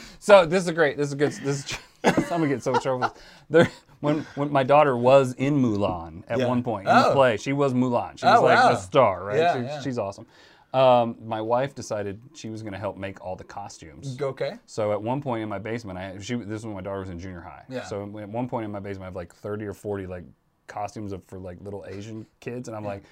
so this is great. This is good. This is. I'm gonna get so much trouble. There, when when my daughter was in Mulan at
Yeah.
one point in
Oh.
the play, she was Mulan. She
Oh,
was like
wow.
the star, right?
Yeah,
She-
yeah.
She's awesome. Um, my wife decided she was gonna help make all the costumes.
Okay.
So at one point in my basement, I she this was when my daughter was in junior high.
Yeah.
So at one point in my basement, I have like 30 or 40 like costumes of, for like little Asian kids, and I'm like,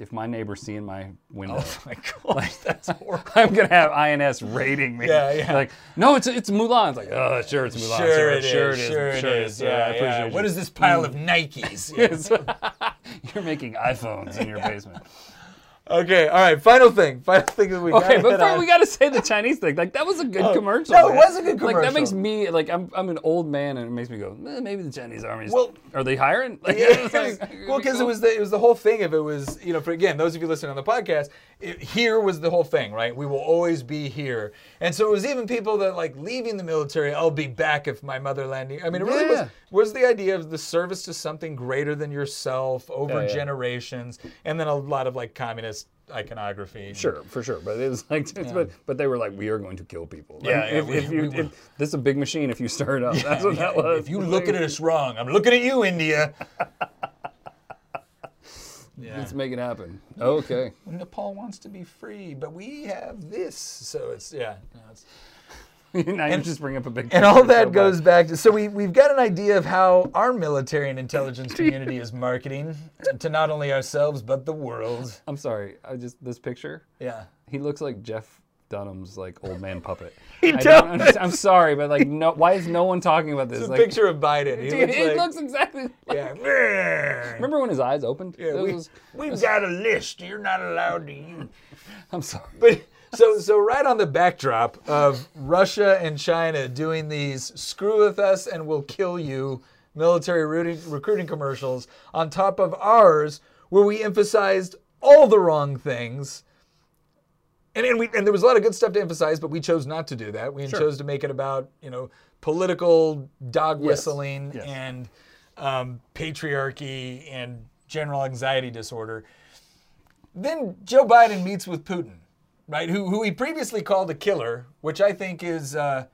if my neighbors seeing my window,
Oh my gosh, that's horrible.
I'm gonna have INS raiding me.
Yeah, yeah.
Like, no, it's it's Mulan. It's like, oh, sure, it's Mulan.
Sure it is.
Sure it is.
Sure it is. Yeah,
I appreciate
yeah. What is this pile of mm. Nikes?
Yes. You're making iPhones in your basement.
Okay, all right. Final thing. Final thing that we got.
Okay, but first we got to say the Chinese thing. Like that was a good
Oh,
commercial.
no, it
man.
was a good commercial.
Like that makes me like I'm I'm an old man and it makes me go eh, maybe the Chinese army.
Well-
are they hiring? Like,
Yeah,
it's like,
well, because it was the it was the whole thing. If it was, you know, for again, those of you listening on the podcast, it, here was the whole thing, right? We will always be here, and so it was even people that like leaving the military. I'll be back if my motherland. I mean, it really
Yeah.
was was the idea of the service to something greater than yourself over
Yeah, yeah.
generations, and then a lot of like communist iconography.
Sure, for sure, but it was like, but, but they were like, we are going to kill people. Like,
Yeah, yeah,
if,
we-
if you,
we will.
if, this is a big machine. If you stir it up, that's what that was.
If you look at us wrong, I'm looking at you, India.
let's make it happen. Okay.
Nepal wants to be free, but we have this, so it's yeah. no, it's-
now you just bring up a big.
And all that
so
goes back to so we we've got an idea of how our military and intelligence community is marketing to not only ourselves but the world.
I'm sorry. I just this picture.
Yeah.
He looks like Jeff Dunham's like old man puppet.
He
I
does.
I'm sorry, but like, no. Why is no one talking about this?
It's a
like,
picture of Biden. He
Dude,
looks
it
like-
looks exactly. Like,
Yeah.
Remember when his eyes opened?
Yeah,
It
we,
was-
we've got a list. You're not allowed to use.
I'm sorry.
But so so right on the backdrop of Russia and China doing these screw with us and we'll kill you military recruiting, recruiting commercials on top of ours where we emphasized all the wrong things. And, and, we, and there was a lot of good stuff to emphasize, but we chose not to do that. We
Sure.
chose to make it about, you know, political dog
Yes.
whistling
Yes.
and um, patriarchy and general anxiety disorder. Then Joe Biden meets with Putin, right? Who, who he previously called a killer, which I think is uh,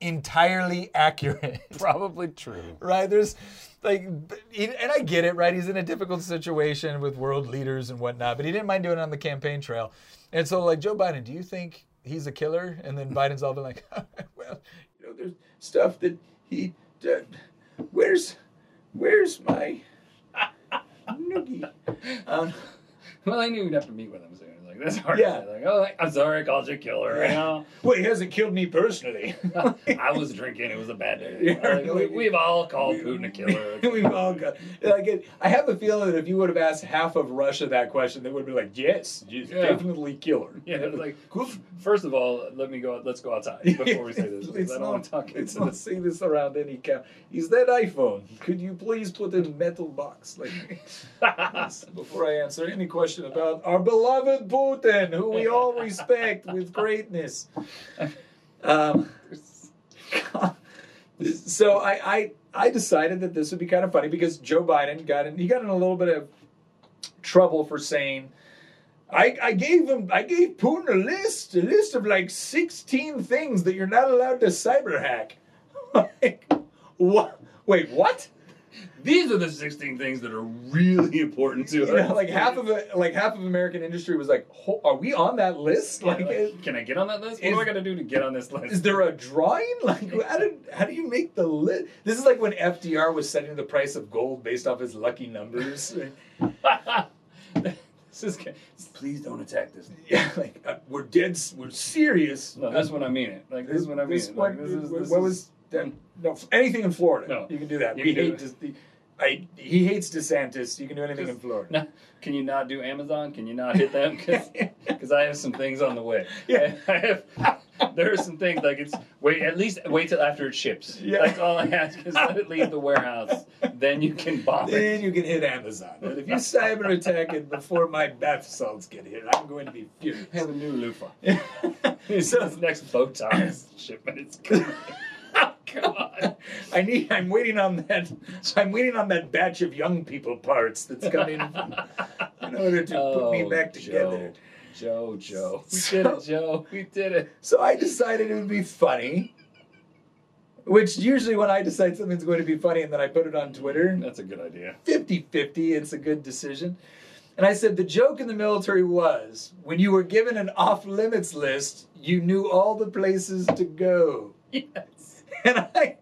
entirely accurate.
Probably true.
right? There's like, and I get it, right? He's in a difficult situation with world leaders and whatnot, but he didn't mind doing it on the campaign trail. And so, like, Joe Biden, do you think he's a killer? And then Biden's all been like, well, you know, there's stuff that he, did. where's, where's my noogie? Um,
Well, I knew we'd have to meet with him soon. That's hard.
Yeah.
Like, oh, I'm sorry, I called you a killer. You know,
well, he hasn't killed me personally.
I was drinking. It was a bad day.
Yeah,
Like, we, we've all called Putin a killer.
We've all got. Like it, I have a feeling that if you would have asked half of Russia that question, they would be like, "Yes,
Yeah.
definitely killer."
Yeah, like first of all, let me go. Let's go outside before we say this.
Let's
I don't
not,
want to talk
let's not
this.
say this around any camp. Is that iPhone? Could you please put in a metal box like before I answer any question about our beloved Putin, who we all respect with greatness? Um, so I, I I decided that this would be kind of funny because Joe Biden got in he got in a little bit of trouble for saying I, I gave him I gave Putin a list, a list of like 16 things that you're not allowed to cyber hack. like, what wait, what?
These are the 16 things that are really important to
You
us.
know, like half of it like half of American industry was like, are we on that list?
Yeah,
Like,
like, can I get on that list? What
is-
do I got to do to get on this list?
is there a drawing? Like how do how do you make the list? This is like when FDR was setting the price of gold based off his lucky numbers.
this is. Please don't attack this.
yeah, like uh, we're dead we're serious.
No, that's when I mean it. Like this is when I mean
This
it. Like, this is,
what
this
what
is-
was that? No, anything in Florida.
No.
you can do that.
You
we hate this. The, I, he hates DeSantis. You can do anything in Florida.
No, can you not do Amazon? Can you not hit them? Because I have some things on the way.
Yeah.
I have. There are some things like it's wait at least wait till after it ships.
Yeah.
That's all I ask is let it leave the warehouse. Then you can bomb it.
Then you can hit Amazon. But if you cyber attack it before my bath salts get here, I'm going to be furious.
I have a new loofah.
So-
this next Botox shipment. It's coming. On.
I need. I'm waiting on that. So I'm waiting on that batch of young people parts that's coming in order to put me
Oh,
back together.
Joe, Joe, Joe. We did it, Joe. We did it.
So I decided it would be funny. Which usually when I decide something's going to be funny and then I put it on Twitter,
That's a good idea.
50 50, it's a good decision. And I said the joke in the military was when you were given an off limits list, you knew all the places to go.
Yes.
And I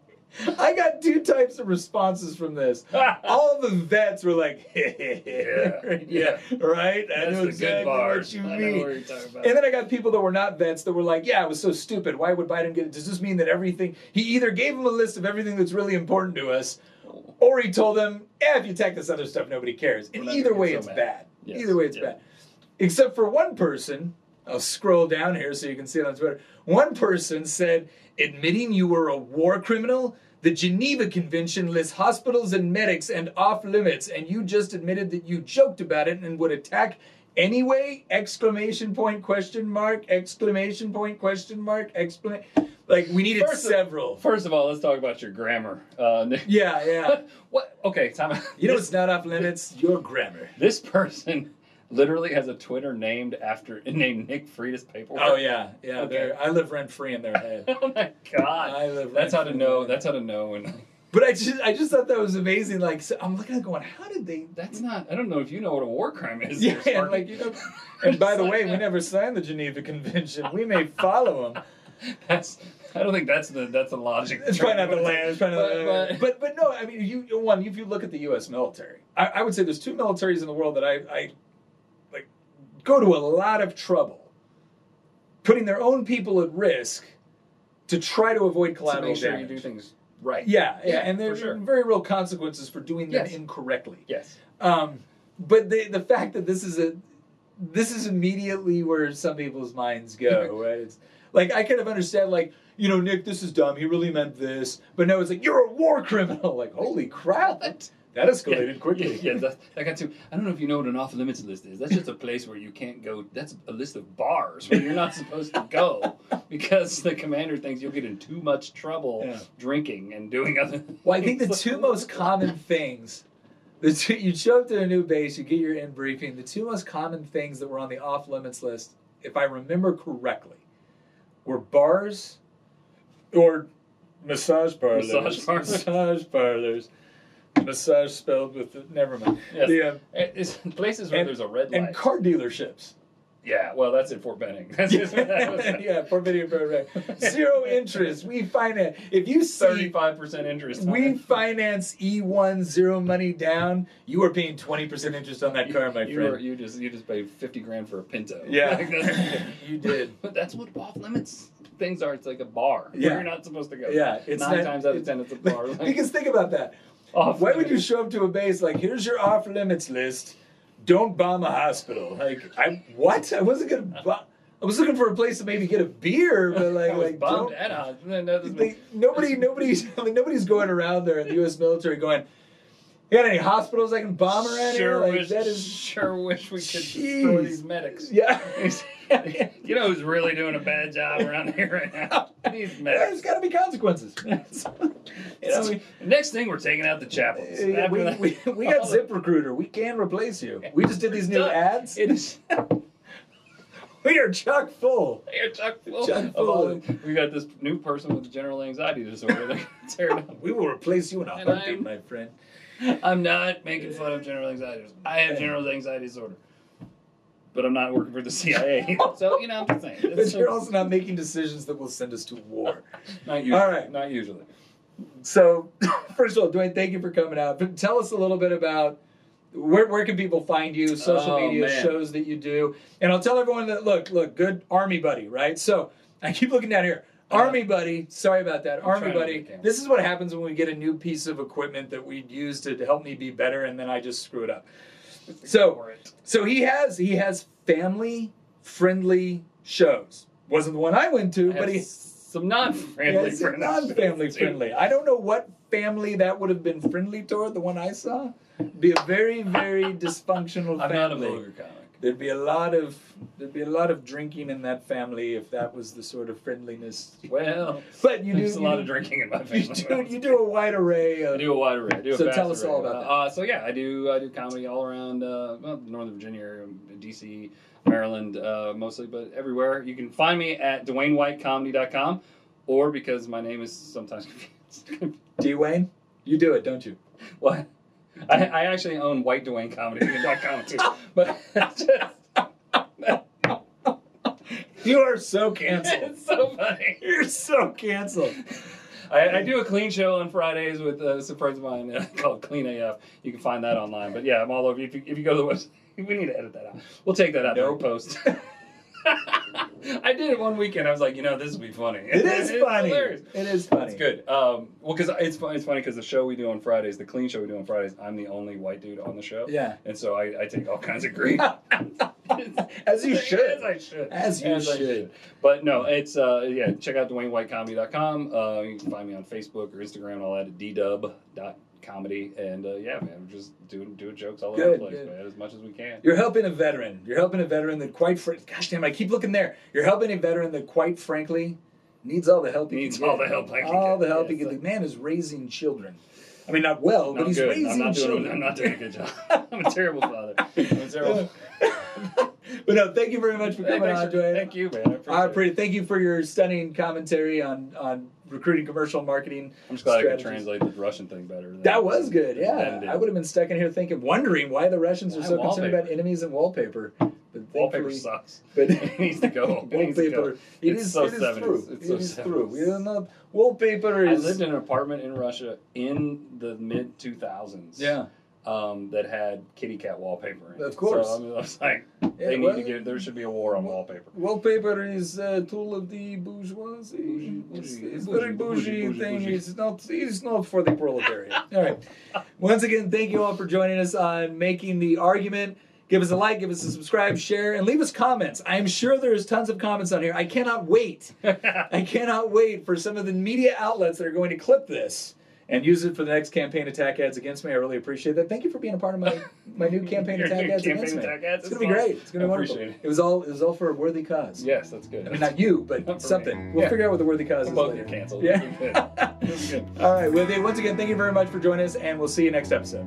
I got two types of responses from this. All the vets were like, yeah,
yeah.
right? I
That's
know
the
exactly what you mean.
what you're talking about.
And then I got people that were not vets that were like, yeah, it was so stupid. Why would Biden get it? Does this mean that everything, he either gave them a list of everything that's really important to us, or he told them, eh, if you attack this other stuff, nobody cares. And either way,
get
it's
so
bad.
Yes,
Either way, it's
yeah.
bad. except for one person. I'll scroll down here so you can see it on Twitter. One person said, admitting you were a war criminal? The Geneva Convention lists hospitals and medics and off limits, and you just admitted that you joked about it and would attack anyway? Exclamation point, question mark, exclamation point, question mark, exclamation. Like, we needed
First of-
several.
First of all, let's talk about your grammar. Uh,
yeah, yeah.
what? Okay, time. out.
You know what's not off limits? Your grammar.
This person literally has a Twitter named after named Nick Fried's paperwork.
Oh yeah, yeah.
Okay.
I live rent free in their head.
Oh my god.
I live
That's how to know. That's how to know when.
But I just, I just thought that was amazing. Like, so I'm looking at going, how did they?
That's not. I don't know if you know what a war crime is.
Yeah, and like you know. And by the way, we never signed the Geneva Convention. We may follow them.
That's. I don't think that's the that's the logic.
It's probably not the land. It's probably not the
But-
land. But, but no, I mean, you one. If you look at the U.S. military, I, I would say there's two militaries in the world that I, I go to a lot of trouble, putting their own people at risk to try to avoid
to
collateral
make sure
damage.
you do things right.
Yeah, yeah,
Yeah,
and there's
sure.
very real consequences for doing them
Yes.
incorrectly.
Yes.
Um, but the the fact that this is a this is immediately where some people's minds go, right? It's like I kind of understand, like you know, Nick, this is dumb. He really meant this, but no, it's like you're a war criminal. Like, holy crap, that escalated quickly.
Yeah, that, I got to. I don't know if you know what an off limits list is. That's just a place where you can't go. That's a list of bars where you're not supposed to go because the commander thinks you'll get in too much trouble
Yeah.
drinking and doing other.
Well, I think the two most common things. The two, you show up to a new base, you get your in briefing. The two most common things that were on the off limits list, if I remember correctly, were bars or massage parlors.
Massage parlors.
Massage parlors. Massage spelled with the, never mind.
Yes.
The, um,
It's places where
and-
there's a red light.
and car dealerships.
yeah, well, that's in Fort Benning. That's just, that was
yeah, for video program. Zero interest. We finance. If you see
thirty-five percent interest.
We finance E1 zero money down. You are paying 20% interest on that car, my
you,
friend.
were, you just you just paid fifty grand for a Pinto.
Yeah.
Like,
you did.
But that's what off limits things are. It's like a bar
Yeah.
where you're not supposed to go.
Yeah, it's
nine
not-
times out of ten it's a bar. Like,
because think about that.
Off
Why would you show up to a base like, here's your off limits list. Don't bomb a hospital. Like, I what? I wasn't gonna. Bo- I was looking for a place to maybe get a beer, but like,
I was
like don't-
at us. Then that doesn't-
they, nobody, nobody's, like, nobody's going around there in the U.S. military going. You got any hospitals I can bomb around here?
Sure
Like,
wish,
that is
sure wish we could
Jeez.
destroy these medics.
yeah.
you know who's really doing a bad job around here right now? These
There's
medics.
got to be consequences. you know, we,
Next thing, we're taking out the chapels.
Uh, we,
that-
we, we got ZipRecruiter. We can replace you. We just did these new
done.
ads.
It is.
We are chock full.
You're chock full
Chock full.
we got this new person with general anxiety disorder. They're gonna tear it up.
We will replace you in a
And
heartbeat,
I'm-
my friend.
I'm not making fun of general anxiety disorder. I have general anxiety disorder. But I'm not working for the CIA. so, you know, I'm just saying.
But
It's
you're also not making decisions that will send us to war.
not usually.
All right.
Not usually.
So, first of all, Dwayne, thank you for coming out. But tell us a little bit about where, where can people find you, social
Oh,
media,
man.
shows that you do. And I'll tell everyone that, look, look, good Army Buddy, right? So, I keep looking down here. Army Buddy, sorry about that. Army Buddy. This is what happens when we get a new piece of equipment that we use to, help me be better, and then I just screw it up. So,
it.
so he has he has family friendly shows. Wasn't the one I went to,
I
but he
some non-friendly
Yes, non-family friendly. I don't know what family that would have been friendly toward. The one I saw, be a very, very dysfunctional
I'm not a
family.
vulgar comic.
There'd be a lot of there'd be a lot of drinking in that family if that was the sort of friendliness.
Well,
But you do
there's a lot
do-
of drinking in my family.
You do, you do a wide array
I do a wide array. I do a
So tell us all
array.
about that.
Uh, so yeah, I do I do comedy all around uh, well, Northern Virginia area, DC, Maryland uh, mostly, but everywhere. You can find me at DwayneWhiteComedy.com or because my name is sometimes confused.
Dwayne, you do it, don't you?
what? I, I actually own WhiteDwayneComedy.com too, but it's just
You are so canceled.
it's so funny.
You're so canceled.
I, I do a clean show on Fridays with uh, some friends of mine uh, called Clean AF. You can find that online. But yeah, I'm all over. If you, if you go to the website, we need to edit that out. We'll take that out
Nope.
during post. I did it one weekend. I was like, you know, this would be funny.
It is
It's
funny.
hilarious.
It is funny.
It's good. Um, well, because it's funny. It's funny because the show we do on Fridays, the clean show we do on Fridays, I'm the only white dude on the show.
Yeah.
And so I, I take all kinds of grief.
As you should.
As I should.
As you
I
should.
But no, it's uh yeah, check out DwayneWhiteComedy.com. Uh you can find me on Facebook or Instagram and all that at ddub.comedy. And uh, yeah, man, we're just doing doing jokes all over the place,
good.
man, as much as we can.
You're helping a veteran. You're helping a veteran that quite fr- gosh damn, I keep looking there. You're helping a veteran that quite frankly needs all the help he
Needs
can
all
get.
the help I
All the help he can. The man is raising children. I mean, not well, but he's
good.
raising
I'm not
children.
doing I'm not doing a good job. I'm a terrible father. I'm a terrible
But no, thank you very much for coming
thanks
on, Dwayne.
Thank you, man. I appreciate
I
it.
appreciate. Thank you for your stunning commentary on on recruiting, commercial marketing.
I'm just glad I could translate the Russian thing better.
That was good. Yeah. I would have been stuck in here thinking, wondering why the Russians are
Why
so concerned about enemies and wallpaper. But
Wallpaper sucks.
But
It needs to go. It to go.
wallpaper. It
It's
is.
so
it is
70s.
through.
It's
It
so
is
70s.
through. We don't know. Wallpaper
I
is.
lived in an apartment in Russia in the mid 2000s.
Yeah.
Um, that had kitty cat wallpaper in it.
Of course.
So I, mean, I was like,
Yeah,
they need
well-
to get. There should be a war on wallpaper.
Wallpaper is a tool of the bourgeoisie. It's,
bougie,
it's
bougie,
very bougie, thing. It's not. It's not for the proletariat. all right. Once again, thank you all for joining us on making the argument. Give us a like, give us a subscribe, share, and leave us comments. I'm sure there's tons of comments on here. I cannot wait. I cannot wait for some of the media outlets that are going to clip this and use it for the next campaign attack ads against me. I really appreciate that. Thank you for being a part of my, my new campaign attack ads
campaign
against me.
attack ads?
It's gonna be great. It's gonna be wonderful.
it.
It was all it was all for a worthy cause.
Yes, that's good.
I mean, not you, but
Not
something.
me.
We'll
Yeah.
figure out what the worthy cause is
Both
later.
get canceled.
Yeah.
It's good. It's good.
All right. Well, once again, thank you very much for joining us, and we'll see you next episode.